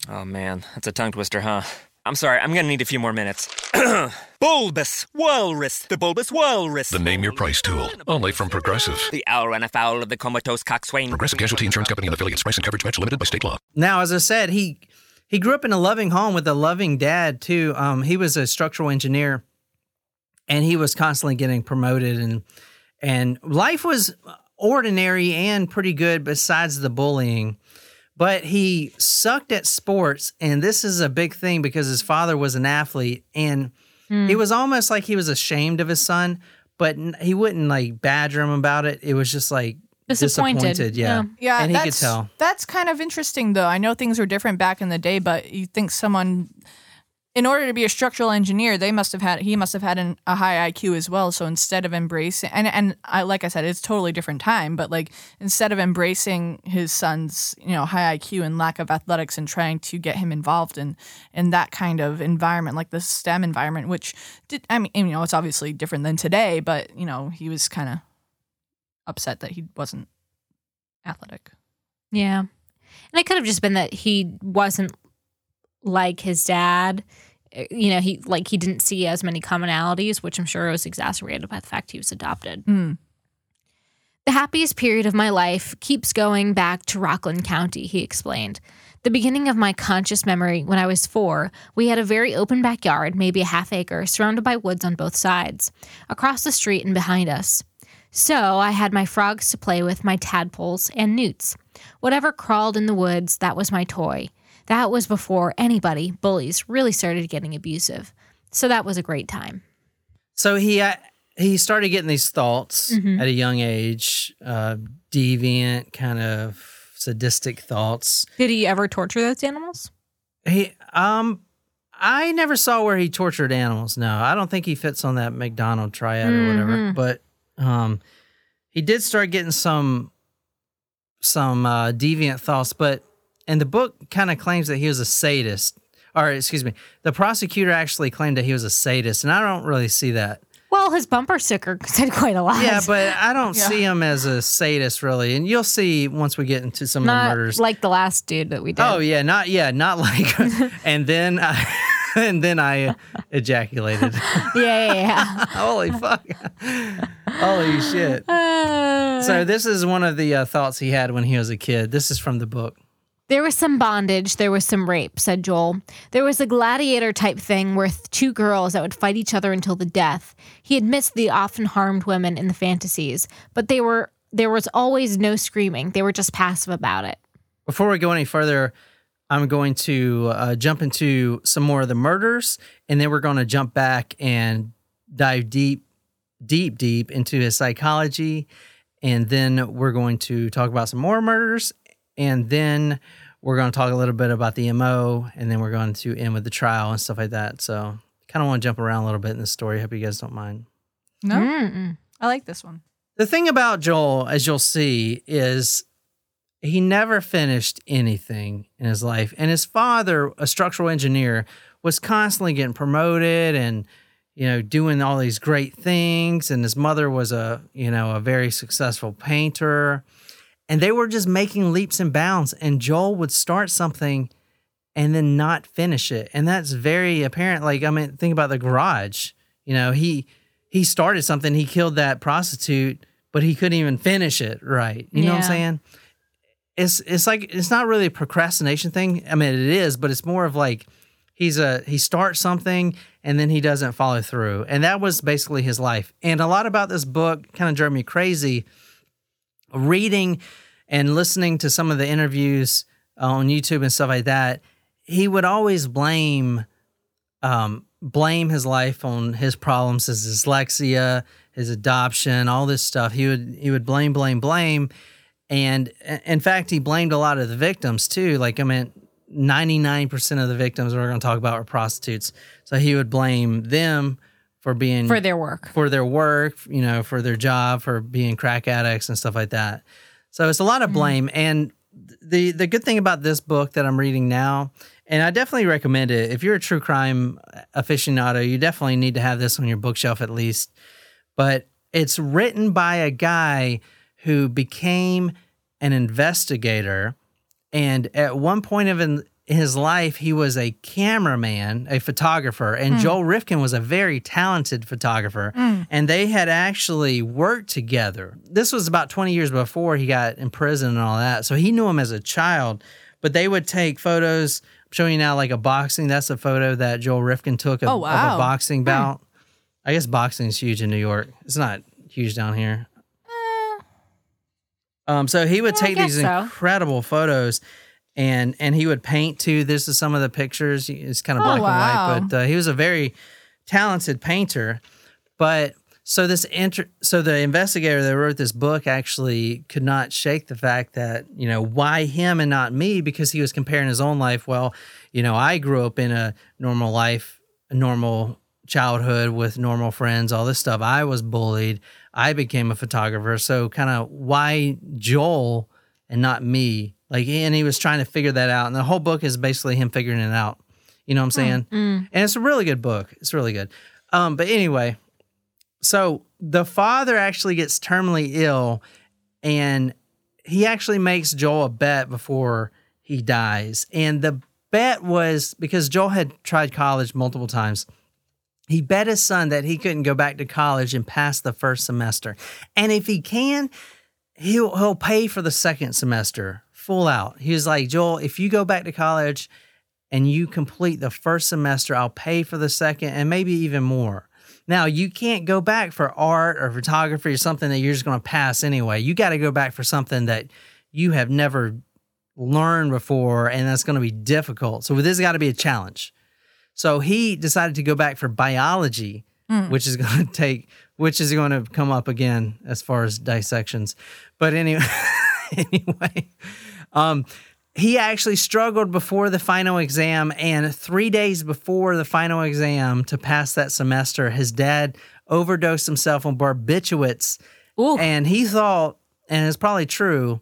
Oh man, that's a tongue twister, huh? I'm sorry, I'm gonna need a few more minutes. bulbous Walrus, the Bulbous Walrus. The Name Your Price tool, only from Progressive. The owl ran afoul of the comatose coxswain. Progressive Casualty Insurance Company and affiliates. Price and coverage match limited by state law. Now, as I said, he he grew up in a loving home with a loving dad too. Um, he was a structural engineer, and he was constantly getting promoted, and and life was ordinary and pretty good besides the bullying. But he sucked at sports, and this is a big thing because his father was an athlete, and hmm. it was almost like he was ashamed of his son, but he wouldn't like badger him about it. It was just like Disappointed, disappointed yeah, Yeah, and he could tell. That's kind of interesting, though. I know things were different back in the day, but you think someone, in order to be a structural engineer, they must have had he must have had an, a high IQ as well. So instead of embracing, and and I like I said, it's totally different time, but like instead of embracing his son's you know high IQ and lack of athletics and trying to get him involved in in that kind of environment, like the STEM environment, which did I mean you know it's obviously different than today, but you know he was kind of upset that he wasn't athletic. Yeah. And it could have just been that he wasn't like his dad. Uh, You know, he like he didn't see as many commonalities, which I'm sure was exacerbated by the fact he was adopted. Mm. The happiest period of my life keeps going back to Rockland County, he explained. The beginning of my conscious memory when I was four, we had a very open backyard, maybe a half acre, surrounded by woods on both sides, across the street and behind us. So I had my frogs to play with, my tadpoles, and newts. Whatever crawled in the woods, that was my toy. That was before anybody, bullies, really started getting abusive. So that was a great time. So he uh, he started getting these thoughts Mhm. at a young age, uh, deviant, kind of sadistic thoughts. Did he ever torture those animals? He, um, I never saw where he tortured animals. No, I don't think he fits on that McDonald triad or whatever. Mhm. But um, he did start getting some some uh, deviant thoughts. But and the book kind of claims that he was a sadist, or excuse me, the prosecutor actually claimed that he was a sadist, and I don't really see that. Well, his bumper sticker said quite a lot. Yeah, but I don't Yeah. see him as a sadist really, and you'll see once we get into some of the murders. like the last dude that we did. Oh yeah, not yeah, not like. and then I, and then I ejaculated. yeah, yeah, yeah. Holy fuck! Holy shit! So this is one of the uh, thoughts he had when he was a kid. This is from the book. There was some bondage, there was some rape, said Joel. There was a gladiator type thing with two girls that would fight each other until the death. He admits they often harmed women in the fantasies, but they were there was always no screaming. They were just passive about it. Before we go any further, I'm going to uh, jump into some more of the murders, and then we're going to jump back and dive deep, deep, deep into his psychology, and then we're going to talk about some more murders, and then we're going to talk a little bit about the mo, and then we're going to end with the trial and stuff like that. So, kind of want to jump around a little bit in the story. Hope you guys don't mind. No, Mm-mm. I like this one. The thing about Joel, as you'll see, is he never finished anything in his life. And his father, a structural engineer, was constantly getting promoted and you know doing all these great things and his mother was a you know a very successful painter and they were just making leaps and bounds and Joel would start something and then not finish it and that's very apparent like I mean think about the garage you know he he started something he killed that prostitute but he couldn't even finish it right you know what I'm saying it's it's like it's not really a procrastination thing. I mean, it is, but it's more of like he's a he starts something and then he doesn't follow through, and that was basically his life. And a lot about this book kind of drove me crazy. Reading and listening to some of the interviews on YouTube and stuff like that, he would always blame um, blame his life on his problems, his dyslexia, his adoption, all this stuff. He would he would blame, blame, blame, and uh, in fact, he blamed a lot of the victims too. Like I mean, ninety nine percent of the victims we're going to talk about were prostitutes. So he would blame them for being For their work. for their work, you know, for their job, for being crack addicts and stuff like that. So it's a lot of mm-hmm. blame. And the the good thing about this book that I'm reading now, and I definitely recommend it. If you're a true crime aficionado, you definitely need to have this on your bookshelf at least. But it's written by a guy who became an investigator, and at one point of in his life, he was a cameraman, a photographer, and Hmm. Joel Rifkin was a very talented photographer Mm. and they had actually worked together. This was about 20 years before he got in prison and all that. So he knew him as a child, but they would take photos. I'm showing you now like a boxing. That's a photo that Joel Rifkin took of, Oh, of wow. a boxing Hmm. bout. I guess boxing is huge in New York. It's not huge down here. Um, so he would Yeah, take these so. incredible photos and and he would paint too. This is some of the pictures. It's kind of Oh, black wow. and white, but uh, he was a very talented painter. But so this inter- so the investigator that wrote this book actually could not shake the fact that you know why him and not me because he was comparing his own life. Well, you know, I grew up in a normal life, a normal childhood with normal friends, all this stuff. I was bullied. I became a photographer. So kind of why Joel and not me? Like, and he was trying to figure that out. And the whole book is basically him figuring it out. You know what I'm saying? Mm. And it's a really good book. It's really good. Um, but anyway, so the father actually gets terminally ill and he actually makes Joel a bet before he dies. And the bet was because Joel had tried college multiple times. He bet his son that he couldn't go back to college and pass the first semester. And if he can, he'll he'll pay for the second semester full out. He was like, Joel, if you go back to college and you complete the first semester, I'll pay for the second and maybe even more. Now, you can't go back for art or photography or something that you're just going to pass anyway. You got to go back for something that you have never learned before and that's going to be difficult. So, this has got to be a challenge. So, he decided to go back for biology, Mm. which is going to take which is going to come up again as far as dissections. But anyway, anyway, um, he actually struggled before the final exam, and three days before the final exam to pass that semester, his dad overdosed himself on barbiturates, and he thought, and it's probably true,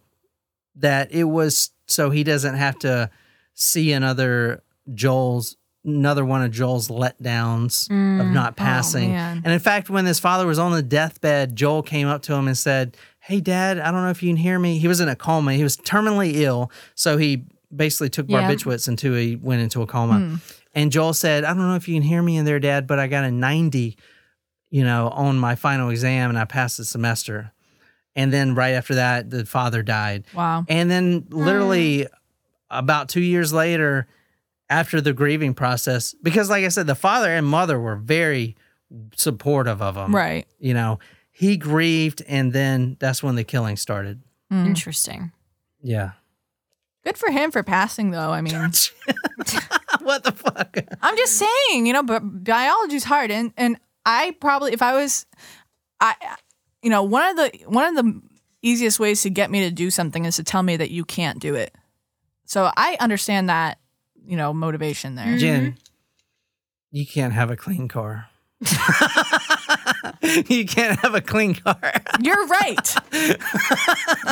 that it was so he doesn't have to see another Joel's another one of Joel's letdowns of Mm. not Oh, passing. man. and in fact, when his father was on the deathbed, Joel came up to him and said, Hey dad, I don't know if you can hear me. He was in a coma. He was terminally ill. So he basically took Yeah. barbiturates until he went into a coma. Hmm. And Joel said, I don't know if you can hear me in there, Dad, but I got a 90, you know, on my final exam and I passed the semester. And then right after that, the father died. Wow. And then literally about two years later, after the grieving process, because like I said, the father and mother were very supportive of him. Right. You know, he grieved and then that's when the killing started. Mm. Interesting. Yeah. Good for him for passing, though. I mean, what the fuck? I'm just saying, you know, but biology's hard, and and I probably, if I was, I, you know, one of the one of the easiest ways to get me to do something is to tell me that you can't do it. So I understand that, you know, motivation there. Jen, you can't have a clean car. you can't have a clean car. You're right.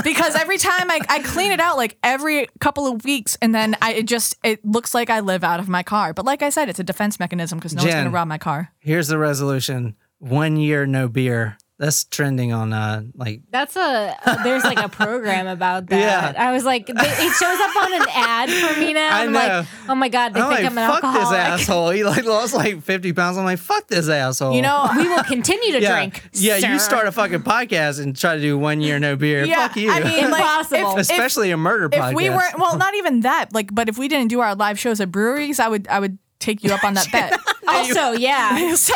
because every time I, I clean it out like every couple of weeks and then I it just it looks like I live out of my car. But like I said, it's a defense mechanism because no one's gonna rob my car. Here's the resolution one year, no beer. That's trending on uh like That's a there's like a program about that. Yeah. I was like, they, it shows up on an ad for me now. I I'm know. like, oh my god, they I'm think like, I'm an fuck alcoholic. this asshole. He like lost like 50 pounds. I'm like, fuck this asshole. You know, we will continue to yeah, drink. Yeah, you start a fucking podcast and try to do one year no beer. Yeah, fuck you. I mean, Impossible. if- Especially a murder if podcast. we weren't well not even that like but if we didn't do our live shows at breweries i would i would take you up on that bet Also, yeah. so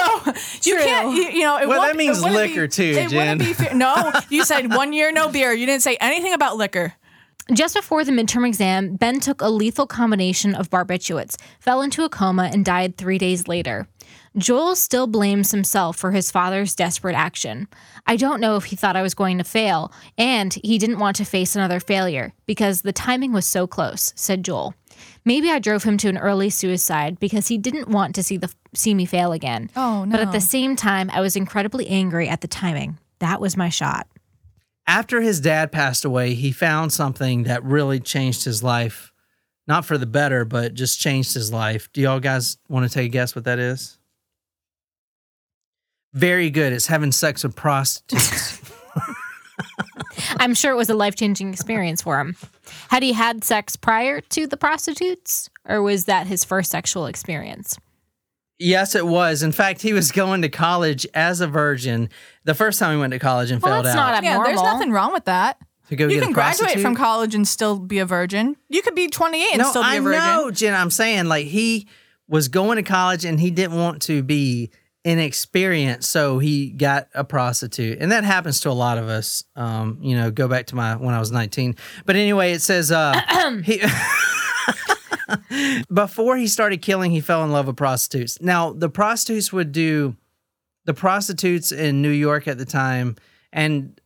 you can't you, you know it Well, won't- that means it wouldn't liquor be, too, it Jen. wouldn't be fair. no you said one year no beer you didn't say anything about liquor Just before the midterm exam, Ben took a lethal combination of barbiturates, fell into a coma, and died three days later. Joel still blames himself for his father's desperate action. I don't know if he thought I was going to fail, and he didn't want to face another failure because the timing was so close, said Joel. Maybe I drove him to an early suicide because he didn't want to see the see me fail again. Oh, no. But at the same time, I was incredibly angry at the timing. That was my shot. After his dad passed away, he found something that really changed his life. Not for the better, but just changed his life. Do y'all guys want to take a guess what that is? Very good. It's having sex with prostitutes. I'm sure it was a life changing experience for him. Had he had sex prior to the prostitutes, or was that his first sexual experience? yes, it was. In fact, he was going to college as a virgin the first time he went to college and Well, fell that's out. not yeah there's nothing wrong with that to go you get can a graduate from college and still be a virgin you could be 28 and no, still be I a virgin know, Jen. I'm saying like he was going to college and he didn't want to be inexperienced, so he got a prostitute, and that happens to a lot of us. Um, you know, go back to my when I was 19. But anyway, it says uh, he. Before he started killing, he fell in love with prostitutes. Now, the prostitutes would do the prostitutes in New York at the time, and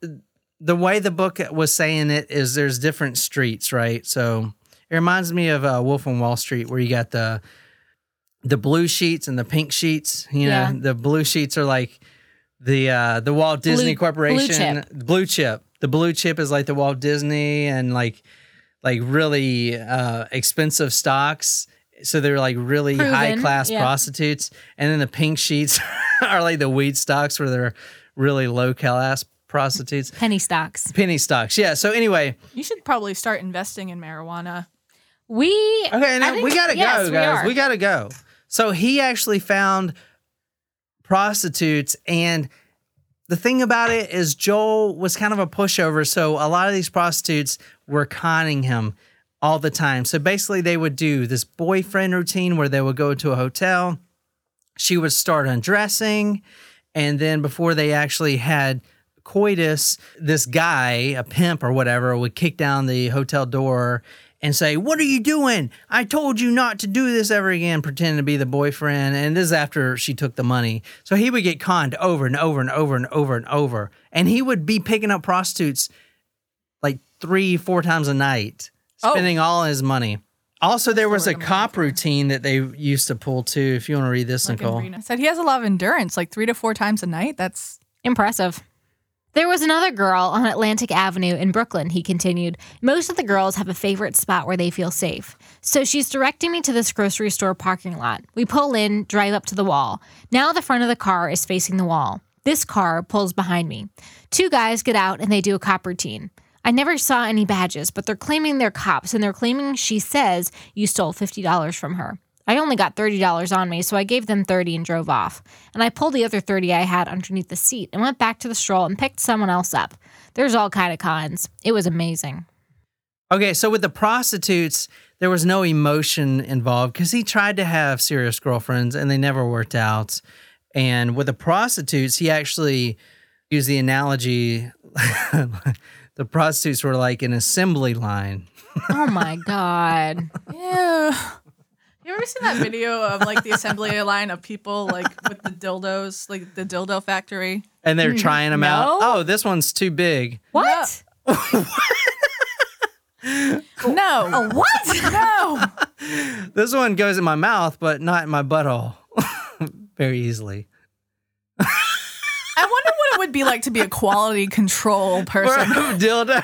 the way the book was saying it is there's different streets, right? So it reminds me of uh, Wolf on Wall Street, where you got the the blue sheets and the pink sheets. You know, Yeah. the blue sheets are like the uh, the Walt Disney Blue- Corporation blue blue chip. The blue chip is like the Walt Disney and like like really uh, expensive stocks. So they're like really Proven, high class yeah. prostitutes, and then the pink sheets are like the weed stocks where they're really low class prostitutes. Penny stocks. Penny stocks, yeah. So anyway, you should probably start investing in marijuana We okay, I now we gotta yes, go, guys. are. We, gotta go. So he actually found prostitutes, and the thing about it is Joel was kind of a pushover. So a lot of these prostitutes were conning him all the time. So basically, they would do this boyfriend routine where they would go to a hotel. She would start undressing, and then before they actually had coitus, this guy, a pimp or whatever, would kick down the hotel door and say, What are you doing? I told you not to do this ever again, pretending to be the boyfriend. And this is after she took the money. So he would get conned over and over and over and over and over. And he would be picking up prostitutes like three, four times a night, Oh. spending all his money. Also, there was a cop routine that they used to pull too. If you want to read this, Like Nicole. Said he has a lot of endurance, like three to four times a night. That's Impressive. There was another girl on Atlantic Avenue in Brooklyn, he continued. Most of the girls have a favorite spot where they feel safe. So she's directing me to this grocery store parking lot. We pull in, drive up to the wall. Now the front of the car is facing the wall. This car pulls behind me. Two guys get out and they do a cop routine. I never saw any badges, but they're claiming they're cops and they're claiming she says you stole $50 from her. I only got $30 on me, so I gave them 30 and drove off. And I pulled the other 30 I had underneath the seat and went back to the stroll and picked someone else up. There's all kind of cons. It was amazing. Okay, so with the prostitutes, there was no emotion involved because he tried to have serious girlfriends and they never worked out. And with the prostitutes, he actually used the analogy the prostitutes were like an assembly line. Oh my god. yeah. You ever seen that video of like the assembly line of people like with the dildos, like the dildo factory? And they're mm-hmm. trying them out. Oh, this one's too big. What? No. Oh, what? no. This one goes in my mouth, but not in my butthole very easily. I wonder what it would be like to be a quality control person. Dildo.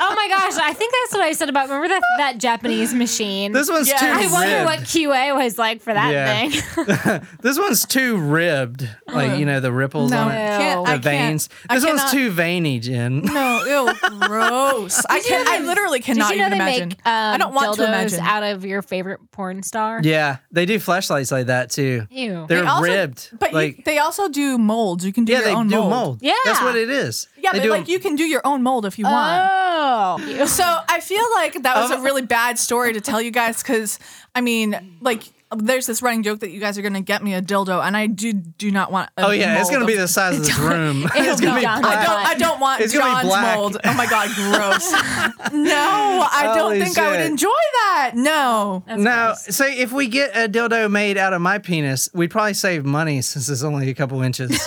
Oh my gosh, I think that's what I said about remember that that Japanese machine. This one's Yeah. too I wonder ribbed. what QA was like for that Yeah. thing. this one's too ribbed. Like, you know, the ripples No, on it. can't- the I can't. veins. I This one's cannot- too veiny, Jen. No, ew, gross. I Did you can know I they- literally cannot Did you know even they imagine. make um, I don't want to imagine. out of your favorite porn star? Yeah, they do flashlights like that too. Ew. They're They also- ribbed. But you- like they also do molds. You can do yeah, your they own do mold. mold. Yeah. that's what it is. Yeah, they but do like you can do your own mold if you want. Oh. So I feel like that was a really bad story to tell you guys because I mean, like, there's this running joke that you guys are gonna get me a dildo, and I do do not want. A Oh yeah, it's gonna be the size of this room. It's gonna be black. I don't. I don't want It's gonna be John's black. mold. Oh my god, gross. no, I don't Holy think I would enjoy that. No. Now, say if we get a dildo made out of my penis, we'd probably save money since it's only a couple inches,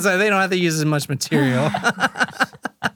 so they don't have to use as much material. I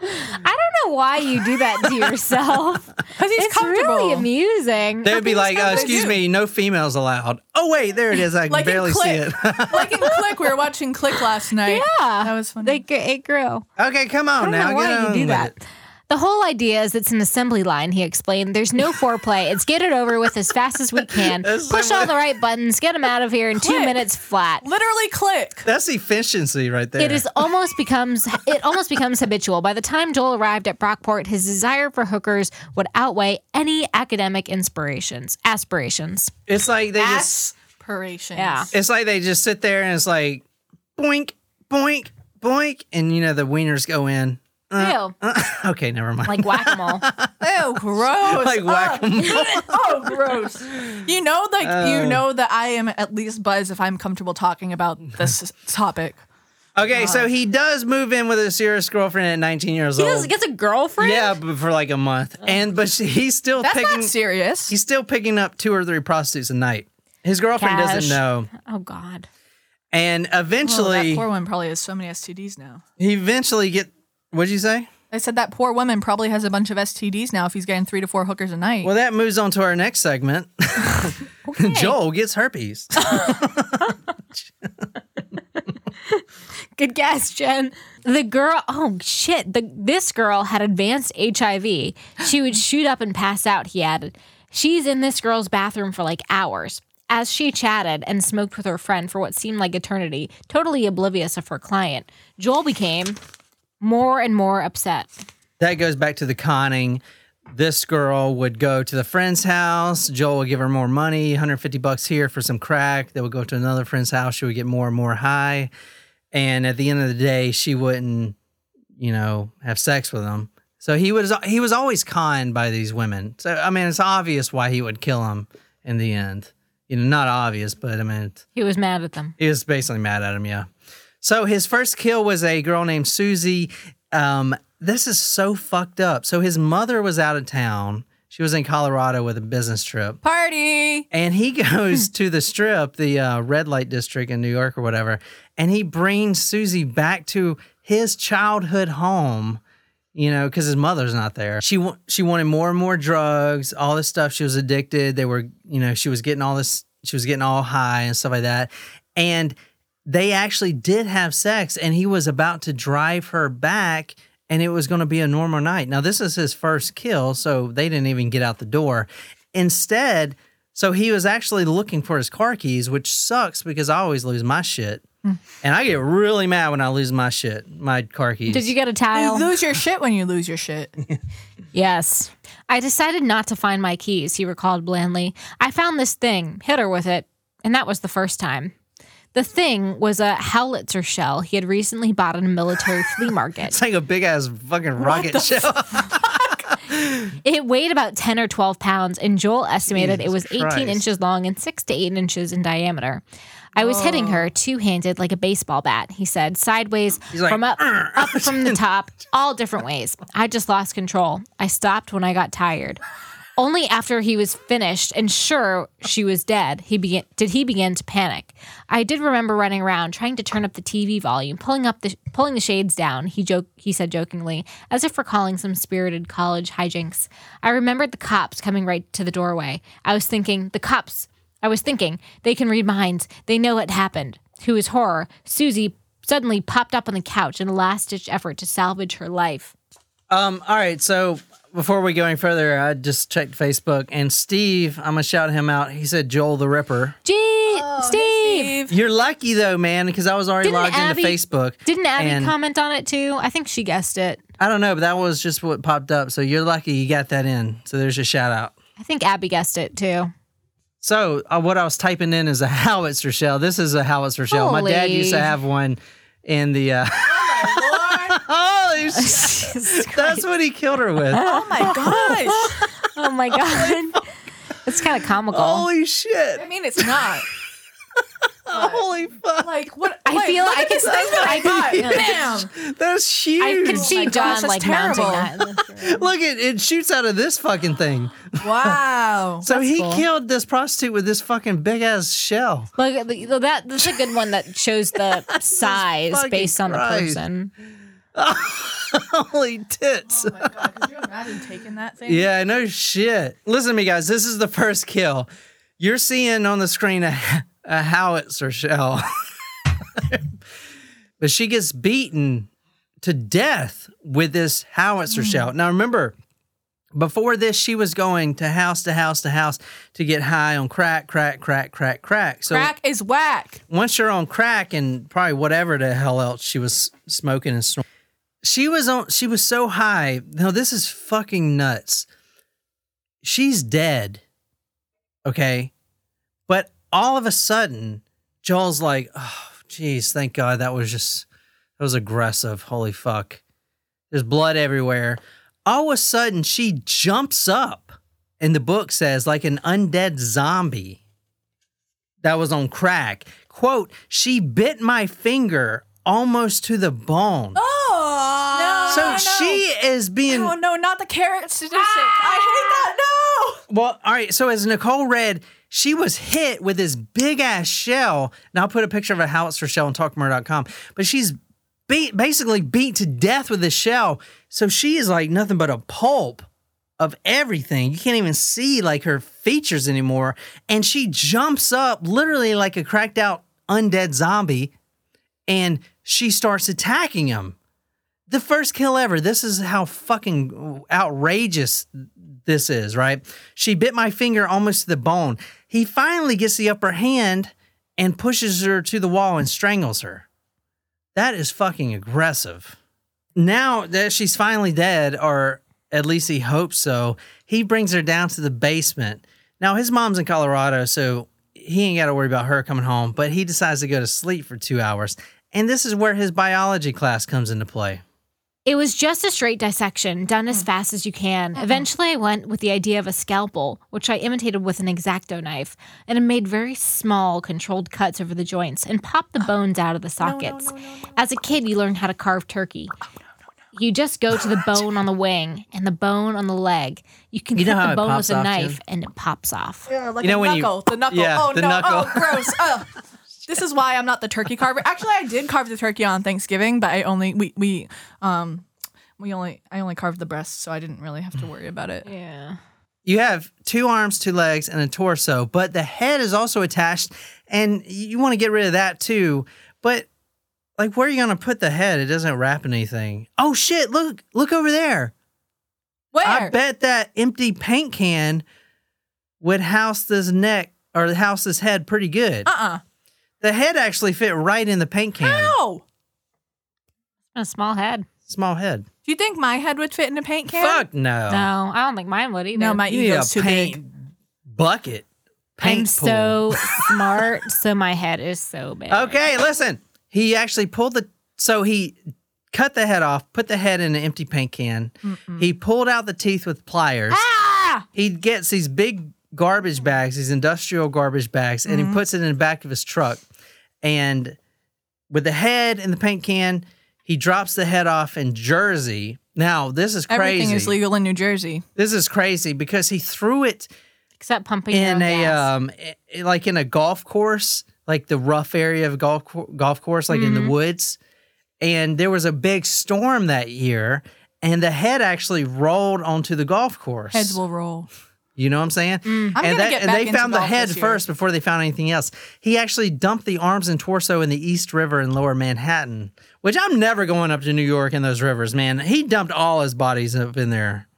don't know why you do that to yourself. Because he's it's really amusing. They would be like, uh, "Excuse me, no females allowed." Oh wait, there it is. I can Like in barely see Click. it. like in Click, we were watching Click last night. Yeah. that was funny. They, gr- it grew. okay, come on I don't now, know why get you on do with that. it. The whole idea is it's an assembly line, he explained. There's no foreplay. It's get it over with as fast as we can. Push all the right buttons, get them out of here in two minutes flat. Literally Click. That's efficiency right there. It is almost becomes it almost becomes habitual. By the time Joel arrived at Brockport, his desire for hookers would outweigh any academic inspirations, aspirations. It's like they just. Aspirations. Yeah. It's like they just sit there and it's like, boink, boink, boink, and you know the wieners go in. Uh, Ew. uh, okay, never mind. Like whack a mole. Ew, gross. like whack 'em. oh, gross. You know, like you know that I am at least buzz if I'm comfortable talking about this topic. Okay, so he does move in with a serious girlfriend at 19 years He old. does, gets a girlfriend? yeah, but for like a month, and but she, he's still That's picking. not serious. He's still picking up two or three prostitutes a night. His girlfriend Cash. doesn't know, Oh God. and Oh, that eventually, poor woman probably has so many STDs now. he eventually get. What'd you say? I said that poor woman probably has a bunch of STDs now if he's getting three to four hookers a night. Well, that moves on to our next segment. Joel gets herpes. Good guess, Jen. The girl, oh shit, the this girl had advanced HIV. She would shoot up and pass out, he added. She's in this girl's bathroom for like hours. As she chatted and smoked with her friend for what seemed like eternity, totally oblivious of her client, Joel became more and more upset. that goes back to the conning. This girl would go to the friend's house. Joel would give her more money, 150 bucks here for some crack. They would go to another friend's house. She would get more and more high. And at the end of the day, she wouldn't, you know, have sex with him. So he was he was always conned by these women. So I mean, it's obvious why he would kill him in the end. You know, not obvious, but I mean, He was mad at them. he was basically mad at him, yeah. So his first kill was a girl named Susie. Um, this is so fucked up. So his mother was out of town. She was in Colorado with a business trip. Party. And he goes to the strip, the uh, red light district in New York or whatever, and he brings Susie back to his childhood home, you know, because his mother's not there. She wa- she wanted more and more drugs, all this stuff. She was addicted. They were, you know, she was getting all this, she was getting all high and stuff like that. And they actually did have sex, and he was about to drive her back and it was going to be a normal night. Now, this is his first kill, so they didn't even get out the door. Instead, so he was actually looking for his car keys, which sucks because I always lose my shit. Hmm. And I get really mad when I lose my shit, my car keys. Did you get a tile? You lose your shit when you lose your shit. Yes. I decided not to find my keys, he recalled blandly. I found this thing, hit her with it, and that was the first time. The thing was a howitzer shell he had recently bought at a military flea market. It's like a big ass fucking rocket shell. It weighed about 10 or 12 pounds, and Joel estimated it was 18 Christ. inches long and 6 to 8 inches in diameter. I was hitting her two handed like a baseball bat, he said, sideways like, from up, up from the top, all different ways. I just lost control. I stopped when I got tired. Only after he was finished and sure she was dead, he began did he begin to panic. I did remember running around trying to turn up the TV volume, pulling up the pulling the shades down. He joke he said jokingly, as if recalling some spirited college hijinks. I remembered the cops coming right to the doorway. I was thinking, the cops. I was thinking, they can read minds. They know what happened. To his horror, Susie suddenly popped up on the couch in a last ditch effort to salvage her life. Um, all right, so before we go any further, I just checked Facebook and Steve, I'm gonna shout him out. He said Joel the Ripper. Gee, Steve. You're lucky though, man, because I was already Didn't logged Abby- into Facebook. Didn't Abby and comment on it too? I think she guessed it. I don't know, but that was just what popped up. So you're lucky you got that in. So there's your shout out. I think Abby guessed it too. So uh, what I was typing in is a howitzer shell. This is a howitzer shell. My dad used to have one in the. Uh, Holy shit! That's what he killed her with. Oh my gosh. Oh my god. It's kind of comical. Holy shit! I mean, it's not. Holy fuck! Like what? I like, feel look I at can this thing that I got. Bam. That's huge. I could see my gosh, John that's like mounting terrible. that. Look, it it shoots out of this fucking thing. Wow. So he cool. killed this prostitute with this fucking big ass shell. Look, at the- that that's a good one that shows the size based on the person. Holy tits! Oh my god! Could you imagine taking that thing? Yeah, no shit. Listen to me, guys. This is the first kill. You're seeing on the screen a, a howitzer shell, but she gets beaten to death with this howitzer Mm. shell. Now, remember, before this, she was going to house to house to house to get high on crack, crack, crack, crack, crack. So Crack is whack. once you're on crack and probably whatever the hell else she was smoking and snorting, she was on. She was so high. No, this is fucking nuts. She's dead. Okay, but all of a sudden, Joel's like, "Oh, jeez, thank God that was just that was aggressive. Holy fuck, there's blood everywhere." All of a sudden, she jumps up, and the book says like an undead zombie that was on crack. Quote, she bit my finger almost to the bone. Oh! So no, she is being No, no, not the carrot statistic. I hate ah! that. No. well, all right. So as Nicole read, she was hit with this big ass shell. Now I'll put a picture of a howitzer shell on talkmurder.com. But she's beat, basically beat to death with this shell. So she is like nothing but a pulp of everything. You can't even see like her features anymore. And she jumps up literally like a cracked out undead zombie and she starts attacking him. The first kill ever. This is how fucking outrageous this is, right? She bit my finger almost to the bone. He finally gets the upper hand and pushes her to the wall and strangles her. That is fucking aggressive. Now that she's finally dead, or at least he hopes so, he brings her down to the basement. Now, his mom's in Colorado, so he ain't got to worry about her coming home, but he decides to go to sleep for two hours. And this is where his biology class comes into play. It was just a straight dissection, done as hmm. fast as you can. Eventually, I went with the idea of a scalpel, which I imitated with an X-Acto knife, and I made very small, controlled cuts over the joints and popped the oh. bones out of the sockets. As a kid, you learn how to carve turkey. Oh, you just go to the bone on the wing and the bone on the leg. You can You know cut how the bone pops with a off, knife Jen? and it pops off. Yeah, like You know a when you- knuckle. the knuckle. Yeah, oh the no. knuckle. Oh, gross. Ugh. This is why I'm not the turkey carver. Actually, I did carve the turkey on Thanksgiving, but I only we we um we only I only carved the breast, so I didn't really have to worry about it. Yeah. You have two arms, two legs, and a torso, but the head is also attached, and you want to get rid of that too. But like, where are you going to put the head? It doesn't wrap anything. Oh shit! Look, look over there. Where? I bet that empty paint can would house this neck or house this head pretty good. Uh-uh. The head actually fit right in the paint can. How? A small head. Small head. Do you think my head would fit in a paint can? Fuck no. No, I don't think mine would either. No, my You need ego's a too paint big. bucket. Paint I'm pool. so smart, so my head is so big. Okay, listen. He actually pulled the so he cut the head off, put the head in an empty paint can. He pulled out the teeth with pliers. Ah! He gets these big garbage bags, these industrial garbage bags, and he puts it in the back of his truck. And with the head in the paint can, he drops the head off in Jersey. Now, this is crazy. Everything is legal in New Jersey. This is crazy because he threw it Except pumping in a um like in a golf course, like the rough area of a golf golf course, like in the woods. And there was a big storm that year, and the head actually rolled onto the golf course. Heads will roll. You know what I'm saying? Mm. I'm and that, get and back they into found the head first before they found anything else. He actually dumped the arms and torso in the East River in Lower Manhattan, which I'm never going up to New York in those rivers, man. He dumped all his bodies up in there.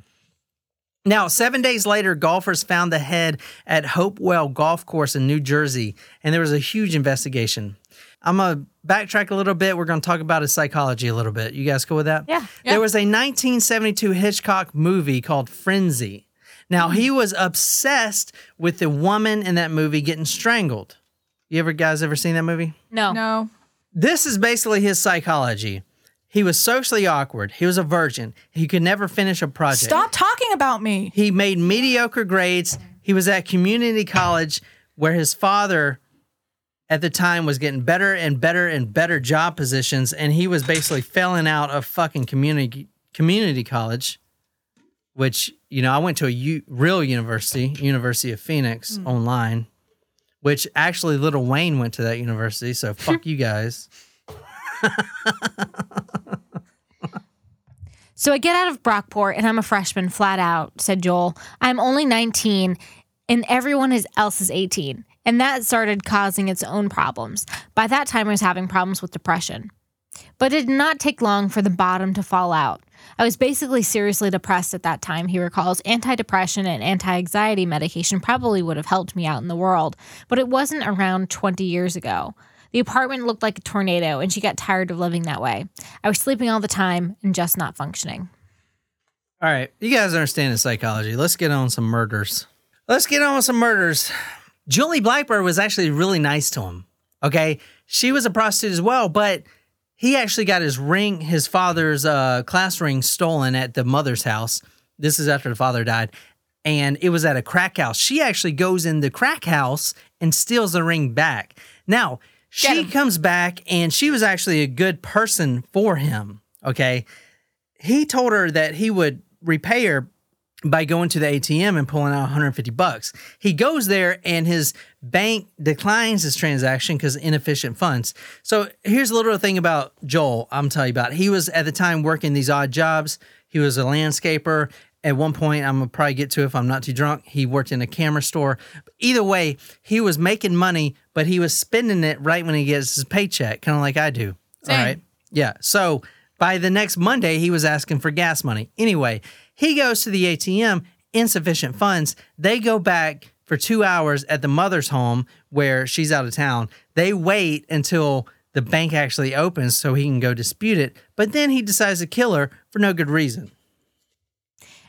Now, seven days later, golfers found the head at Hopewell Golf Course in New Jersey, and there was a huge investigation. I'm going to backtrack a little bit. We're going to talk about his psychology a little bit. You guys cool with that? Yeah. There was a 1972 Hitchcock movie called Frenzy. Now, he mm-hmm. was obsessed with the woman in that movie getting strangled. You ever guys ever seen that movie? no. No. This is basically his psychology. He was socially awkward. He was a virgin. He could never finish a project. Stop talking about me. He made mediocre grades. He was at community college where his father at the time was getting better and better and better job positions and he was basically failing out of fucking community community college which you know I went to a U, real university, University of Phoenix hmm. online, which actually Lil Wayne went to that university, so fuck you guys. So I get out of Brockport and I'm a freshman flat out, said Joel. I'm only 19 and everyone else is 18. And that started causing its own problems. By that time, I was having problems with depression. But it did not take long for the bottom to fall out. I was basically seriously depressed at that time, he recalls. Antidepressant and anti anxiety medication probably would have helped me out in the world, but it wasn't around 20 years ago. The apartment looked like a tornado, and she got tired of living that way. I was sleeping all the time and just not functioning. All right, you guys understand the psychology. Let's get on some murders. Let's get on with some murders. Julie Blackbird was actually really nice to him. Okay, she was a prostitute as well, but he actually got his ring, his father's uh, class ring, stolen at the mother's house. This is after the father died, and it was at a crack house. She actually goes in the crack house and steals the ring back. Now she comes back, and she was actually a good person for him. Okay, he told her that he would repay her by going to the ATM and pulling out 150 bucks. He goes there and his bank declines his transaction because inefficient funds. So here's a little thing about Joel I'm telling you about. He was at the time working these odd jobs. He was a landscaper. At one point, I'm gonna probably get to it if I'm not too drunk. He worked in a camera store. Either way, he was making money, but he was spending it right when he gets his paycheck, kind of like I do. Same. All right. Yeah. So by the next Monday, he was asking for gas money. Anyway, he goes to the ATM, insufficient funds. They go back for two hours at the mother's home where she's out of town. They wait until the bank actually opens so he can go dispute it. But then he decides to kill her for no good reason.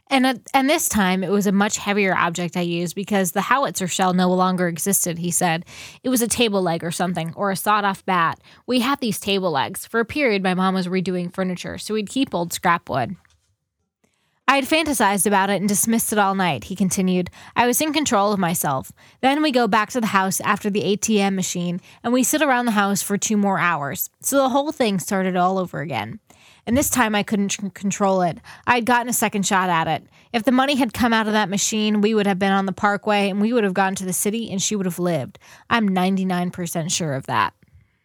And at, and this time, it was a much heavier object I used because the howitzer shell no longer existed, he said. It was a table leg or something, or a sawed off bat. We had these table legs. For a period, my mom was redoing furniture, so we'd keep old scrap wood. I had fantasized about it and dismissed it all night, he continued. I was in control of myself. Then we go back to the house after the ATM machine, and we sit around the house for two more hours. So the whole thing started all over again. And this time I couldn't tr- control it. I had gotten a second shot at it. If the money had come out of that machine, we would have been on the parkway and we would have gone to the city and she would have lived. I'm 99% sure of that.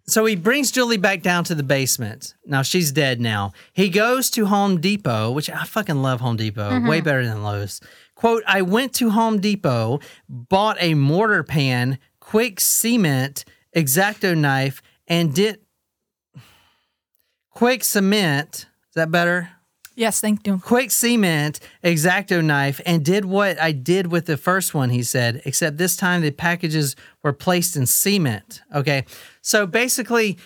So he brings Julie back down to the basement. Now she's dead now. He goes to Home Depot, which I fucking love Home Depot, Mhm. way better than Lowe's. Quote, I went to Home Depot, bought a mortar pan, quick cement, X-Acto knife, and did quick cement. Is that better? Yes, thank you. Quick cement, X-Acto knife, and did what I did with the first one, he said, except this time the packages were placed in cement. Okay. So basically,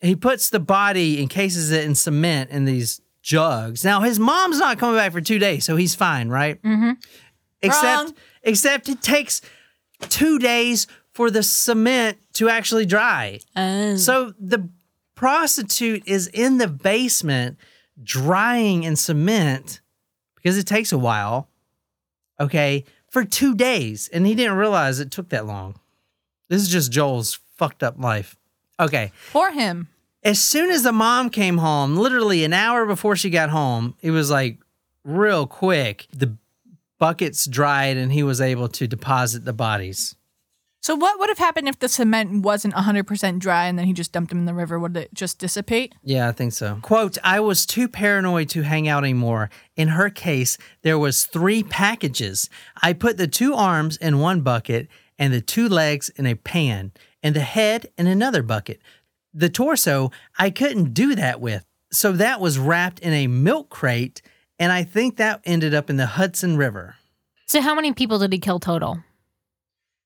he puts the body, encases it in cement in these jugs. Now, his mom's not coming back for two days, so he's fine, right? Mm-hmm. Except, Wrong. except it takes two days for the cement to actually dry. So the prostitute is in the basement drying in cement because it takes a while. Okay, for two days, and he didn't realize it took that long. This is just Joel's fucked up life. Okay. For him. As soon as the mom came home, literally an hour before she got home, it was like real quick. The buckets dried and he was able to deposit the bodies. So what would have happened if the cement wasn't 100% dry and then he just dumped them in the river? Would it just dissipate? Yeah, I think so. Quote, I was too paranoid to hang out anymore. In her case, there was three packages. I put the two arms in one bucket and the two legs in a pan and the head in another bucket. The torso, I couldn't do that with. So that was wrapped in a milk crate and I think that ended up in the Hudson River. So, how many people did he kill total?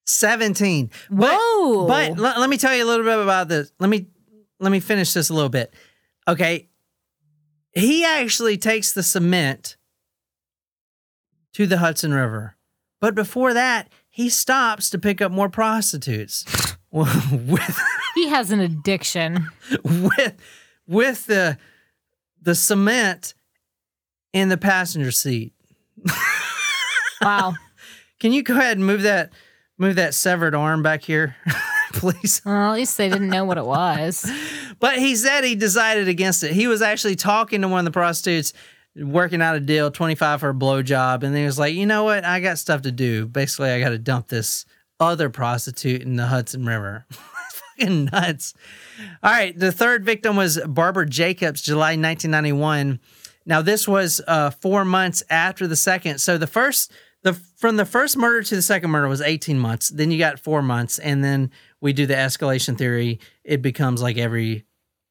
17. But, Whoa. But let, let me tell you a little bit about this. Let me let me finish this a little bit. Okay. He actually takes the cement to the Hudson River. But before that, he stops to pick up more prostitutes. with He has an addiction. with with the the cement in the passenger seat. Wow. Can you go ahead and move that move that severed arm back here, please? Well, at least they didn't know what it was. But he said he decided against it. He was actually talking to one of the prostitutes, working out a deal, 25 for a blowjob, and he was like, you know what? I got stuff to do. Basically, I got to dump this other prostitute in the Hudson River. Fucking nuts. All right. The third victim was Barbara Jacobs, July 1991. Now, this was uh, four months after the second. So the first, the from the first murder to the second murder was 18 months. Then you got four months, and then we do the escalation theory. It becomes like every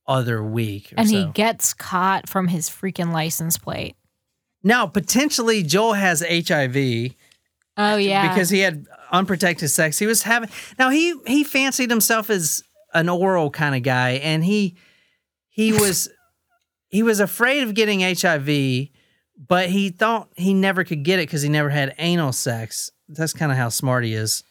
other week. Or And so. he gets caught from his freaking license plate. now potentially Joel has HIV Oh, yeah. because he had unprotected sex. He was having now he he fancied himself as an oral kind of guy, and he he was he was afraid of getting HIV, but he thought he never could get it because he never had anal sex. That's kind of how smart he is.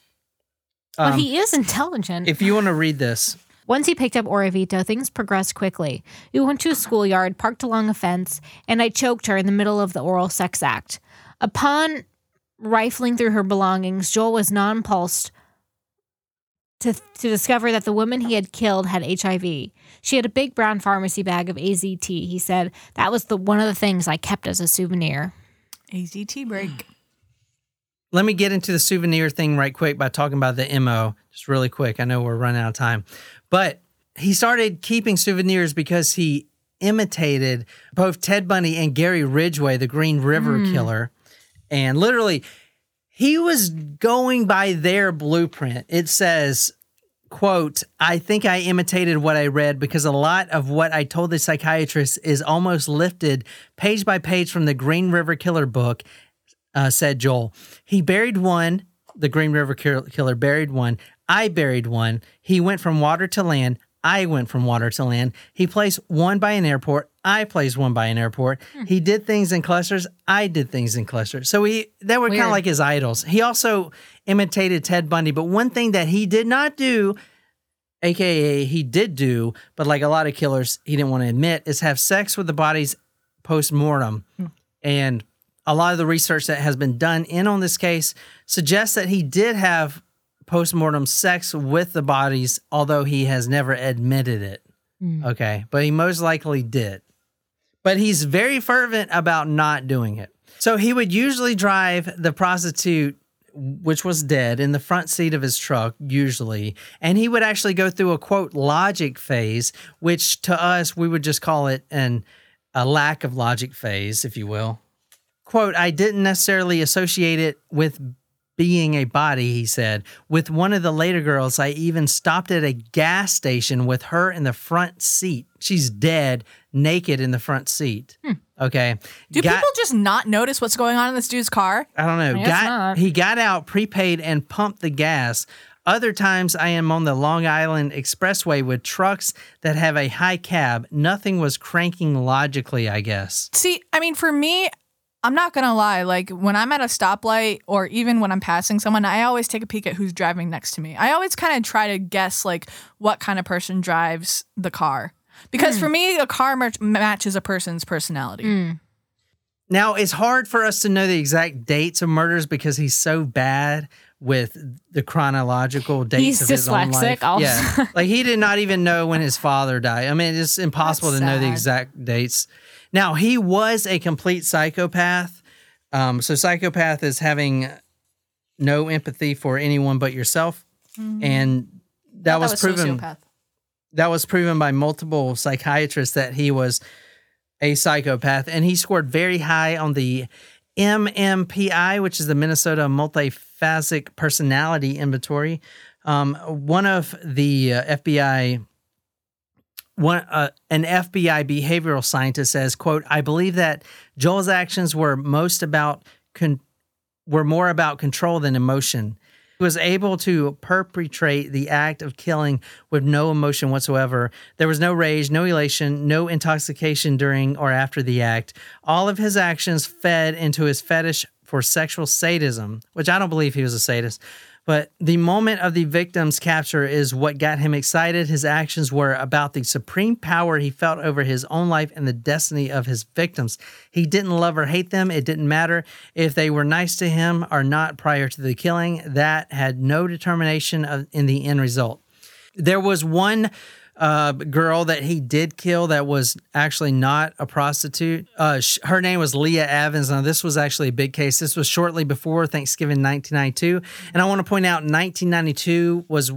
but Um, he is intelligent. if you want to read this, Once he picked up Orvieto, things progressed quickly. We went to a schoolyard, parked along a fence, and I choked her in the middle of the oral sex act. Upon rifling through her belongings, Joel was nonplussed to, to discover that the woman he had killed had HIV. She had a big brown pharmacy bag of AZT. He said that was the one of the things I kept as a souvenir. AZT break. let me get into the souvenir thing right quick by talking about the MO just really quick. I know we're running out of time. But he started keeping souvenirs because he imitated both Ted Bundy and Gary Ridgway, the Green River Mm. killer. And literally, he was going by their blueprint. It says, quote, I think I imitated what I read because a lot of what I told the psychiatrist is almost lifted page by page from the Green River Killer book, uh, said Joel. He buried one, the Green River Killer buried one. I buried one. He went from water to land. I went from water to land. He placed one by an airport. I placed one by an airport. Hmm. He did things in clusters. I did things in clusters. So he they were kind of like his idols. He also imitated Ted Bundy, but one thing that he did not do, aka he did do, but like a lot of killers, he didn't want to admit, is have sex with the bodies post mortem. Hmm. And a lot of the research that has been done in on this case suggests that he did have post mortem sex with the bodies, although he has never admitted it. Hmm. Okay, but he most likely did. but he's very fervent about not doing it. So he would usually drive the prostitute, which was dead, in the front seat of his truck, usually. And he would actually go through a quote logic phase, which to us, we would just call it an a lack of logic phase, if you will. Quote, I didn't necessarily associate it with being a body, he said. With one of the later girls, I even stopped at a gas station with her in the front seat. She's dead, naked in the front seat. Hmm. Okay. Do Got- people just not notice what's going on in this dude's car? I don't know. I Got, not. he got out, prepaid, and pumped the gas. Other times I am on the Long Island Expressway with trucks that have a high cab. Nothing was cranking logically, I guess. See, I mean, for me, I'm not gonna lie. Like when I'm at a stoplight or even when I'm passing someone, I always take a peek at who's driving next to me. I always kind of try to guess like what kind of person drives the car. Because hmm. for me, a car mer- matches a person's personality. Hmm. Now, it's hard for us to know the exact dates of murders because he's so bad with the chronological dates He's of his own dyslexic life. also. Yeah. like he did not even know when his father died. I mean, it's impossible That's to know the exact dates. Now, he was a complete psychopath. Um, so psychopath is having no empathy for anyone but yourself. And that Thought was, proven sociopath. that was proven by multiple psychiatrists that he was a psychopath and he scored very high on the MMPI which is the Minnesota multiphasic personality inventory um, one of the uh, FBI one uh, an FBI behavioral scientist says quote I believe that Joel's actions were most about con- were more about control than emotion he was able to perpetrate the act of killing with no emotion whatsoever. There was no rage, no elation, no intoxication during or after the act. All of his actions fed into his fetish for sexual sadism, which I don't believe he was a sadist. But the moment of the victim's capture is what got him excited. His actions were about the supreme power he felt over his own life and the destiny of his victims. He didn't love or hate them. It didn't matter if they were nice to him or not prior to the killing. That had no determination of, in the end result. There was one uh, girl that he did kill that was actually not a prostitute. Uh, sh- her name was Leah Evans. Now, this was actually a big case. This was shortly before Thanksgiving 1992. And I want to point out 1992 was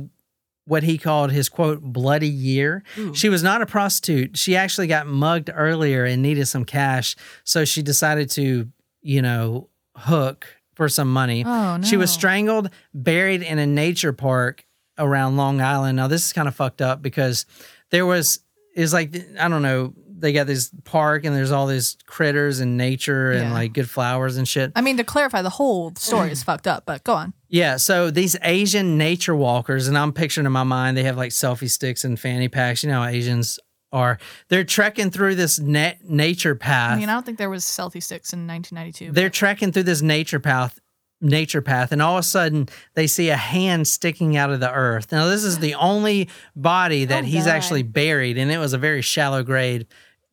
what he called his quote bloody year. She was not a prostitute. She actually got mugged earlier and needed some cash. So she decided to, you know, hook for some money. Oh, She was strangled, buried in a nature park around Long Island. Now this is kind of fucked up because there was is like I don't know. They got this park and there's all these critters and nature and Yeah. like good flowers and shit. I mean, to clarify, the whole story is fucked up. But go on. Yeah, so these Asian nature walkers, and I'm picturing in my mind, they have like selfie sticks and fanny packs. You know how Asians are. They're trekking through this na- nature path. I mean, I don't think there was selfie sticks in 1992. They're trekking through this nature path, nature path, and all of a sudden they see a hand sticking out of the earth. Now, this is the only body that Oh, he's God. actually buried, and it was a very shallow grave.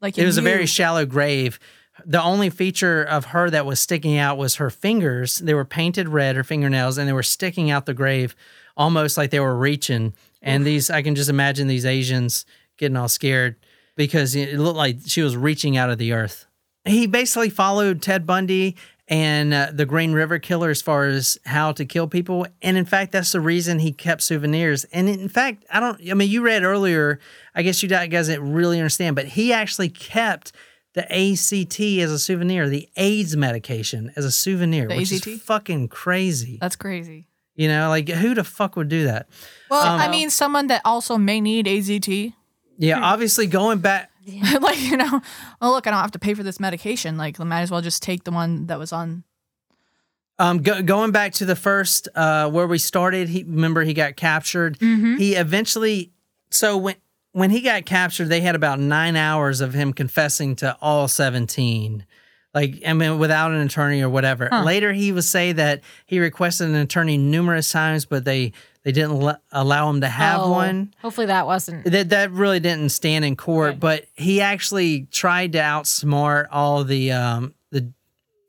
Like it was a very shallow grave. The only feature of her that was sticking out was her fingers. They were painted red, her fingernails, and they were sticking out the grave almost like they were reaching. And these, I can just imagine these Asians getting all scared because it looked like she was reaching out of the earth. He basically followed Ted Bundy and uh, the Green River Killer as far as how to kill people. And in fact, that's the reason he kept souvenirs. And in fact, I don't, I mean, you read earlier, I guess you guys didn't really understand, but he actually kept the ACT as a souvenir, the AIDS medication as a souvenir, The which AZT? is fucking crazy. That's crazy. You know, like who the fuck would do that? Well, Um, I mean, someone that also may need AZT. Yeah, obviously going back, like, you know, oh, look, I don't have to pay for this medication. Like, I might as well just take the one that was on. Um, go, going back to the first uh, where we started, he remember he got captured. He eventually, so when when he got captured, they had about nine hours of him confessing to all seventeen, like I mean, without an attorney or whatever. Huh. Later, he would say that he requested an attorney numerous times, but they they didn't le- allow him to have Oh, one. Hopefully that wasn't. That that really didn't stand in court, but he actually tried to outsmart all the um the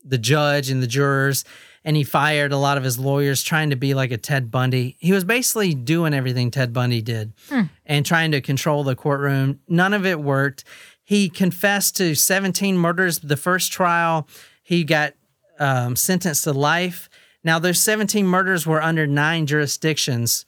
the judge and the jurors, and he fired a lot of his lawyers trying to be like a Ted Bundy. He was basically doing everything Ted Bundy did Hmm. and trying to control the courtroom. None of it worked. he confessed to 17 murders. The first trial, he got um, sentenced to life. Now, those 17 murders were under nine jurisdictions.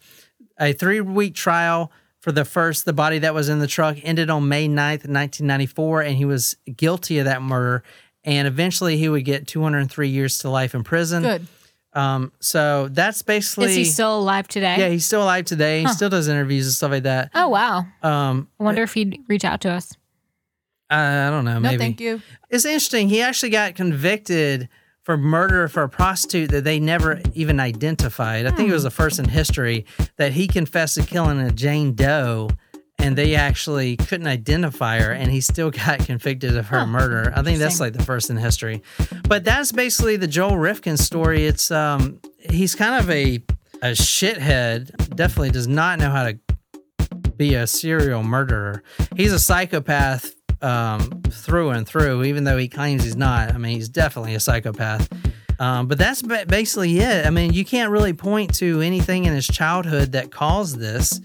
A three week trial for the first, the body that was in the truck, ended on May 9th, 1994, and he was guilty of that murder. And eventually he would get 203 years to life in prison. Good. Um, so that's basically. Is he still alive today? Yeah, he's still alive today. He Huh. still does interviews and stuff like that. Oh wow. Um, I wonder if he'd reach out to us. I I don't know. No, Maybe. thank you. It's interesting. He actually got convicted for murder for a prostitute that they never even identified. I think it was the first in history that he confessed to killing a Jane Doe and they actually couldn't identify her and he still got convicted of her murder. I think that's like the first in history. But that's basically the Joel Rifkin story. It's um he's kind of a a shithead. Definitely does not know how to be a serial murderer. He's a psychopath um, through and through, even though he claims he's not. I mean, he's definitely a psychopath. Um, but that's basically it. I mean, you can't really point to anything in his childhood that caused this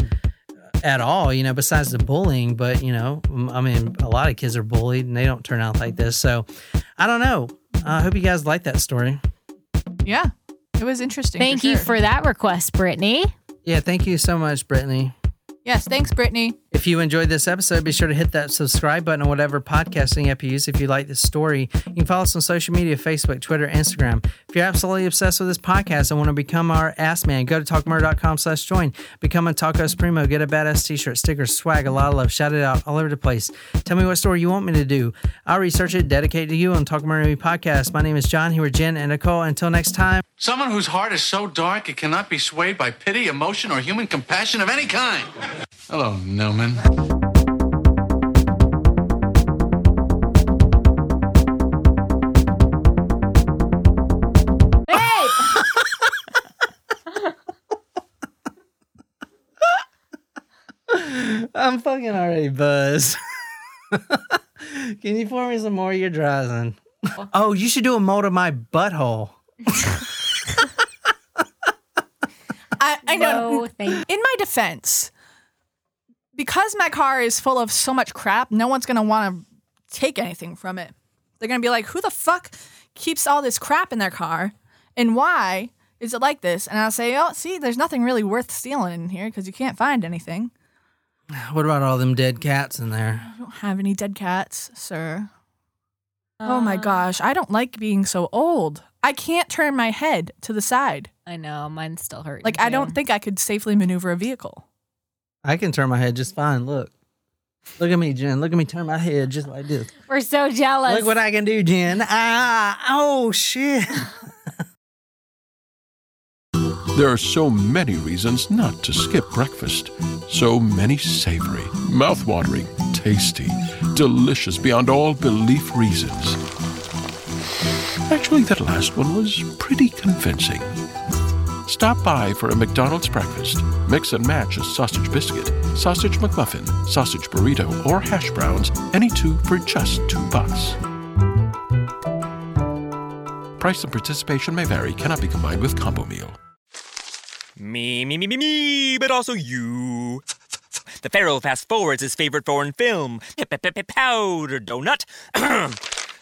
at all, you know, besides the bullying. But, you know, I mean, a lot of kids are bullied and they don't turn out like this. So I don't know. I hope you guys like that story. Yeah, it was interesting. Thank for you sure. for that request, Brittany. Yeah, thank you so much, Brittany. Yes, thanks, Brittany. If you enjoyed this episode, be sure to hit that subscribe button on whatever podcasting app you use. If you like this story, you can follow us on social media Facebook, Twitter, Instagram. If you're absolutely obsessed with this podcast and want to become our ass man, go to talkmurder.com slash join. Become a Tacos Primo. Get a badass t-shirt, stickers, swag, a lot of love. Shout it out all over the place. Tell me what story you want me to do. I'll research it, dedicate it to you on Talk Murder Me podcast. My name is John. Here with Jen and Nicole. Until next time. Someone whose heart is so dark it cannot be swayed by pity, emotion, or human compassion of any kind. Hello, Newman. I'm fucking already buzzed. Can you pour me some more of your Dryzen? Oh, you should do a mold of my butthole. I, I know. No, thank In my defense, because my car is full of so much crap, no one's gonna want to take anything from it. They're gonna be like, "Who the fuck keeps all this crap in their car, and why is it like this?" And I'll say, "Oh, see, there's nothing really worth stealing in here because you can't find anything. What about all them dead cats in there? I don't have any dead cats, sir." oh uh. my gosh, I don't like being so old. I can't turn my head to the side. I know mine's still hurting. Like I don't think I could safely maneuver a vehicle. I can turn my head just fine. Look. Look at me, Jen. Look at me turn my head just like this. We're so jealous. Look what I can do, Jen. Ah, oh, shit. There are so many reasons not to skip breakfast. So many savory, mouth-watering, tasty, delicious beyond all belief reasons. Actually, that last one was pretty convincing. Stop by for a McDonald's breakfast. Mix and match a sausage biscuit, sausage McMuffin, sausage burrito, or hash browns, any two for just two bucks. Price and participation may vary, cannot be combined with combo meal. Me, me, me, me, me, but also you. The Pharaoh fast forwards his favorite foreign film, Powder Donut.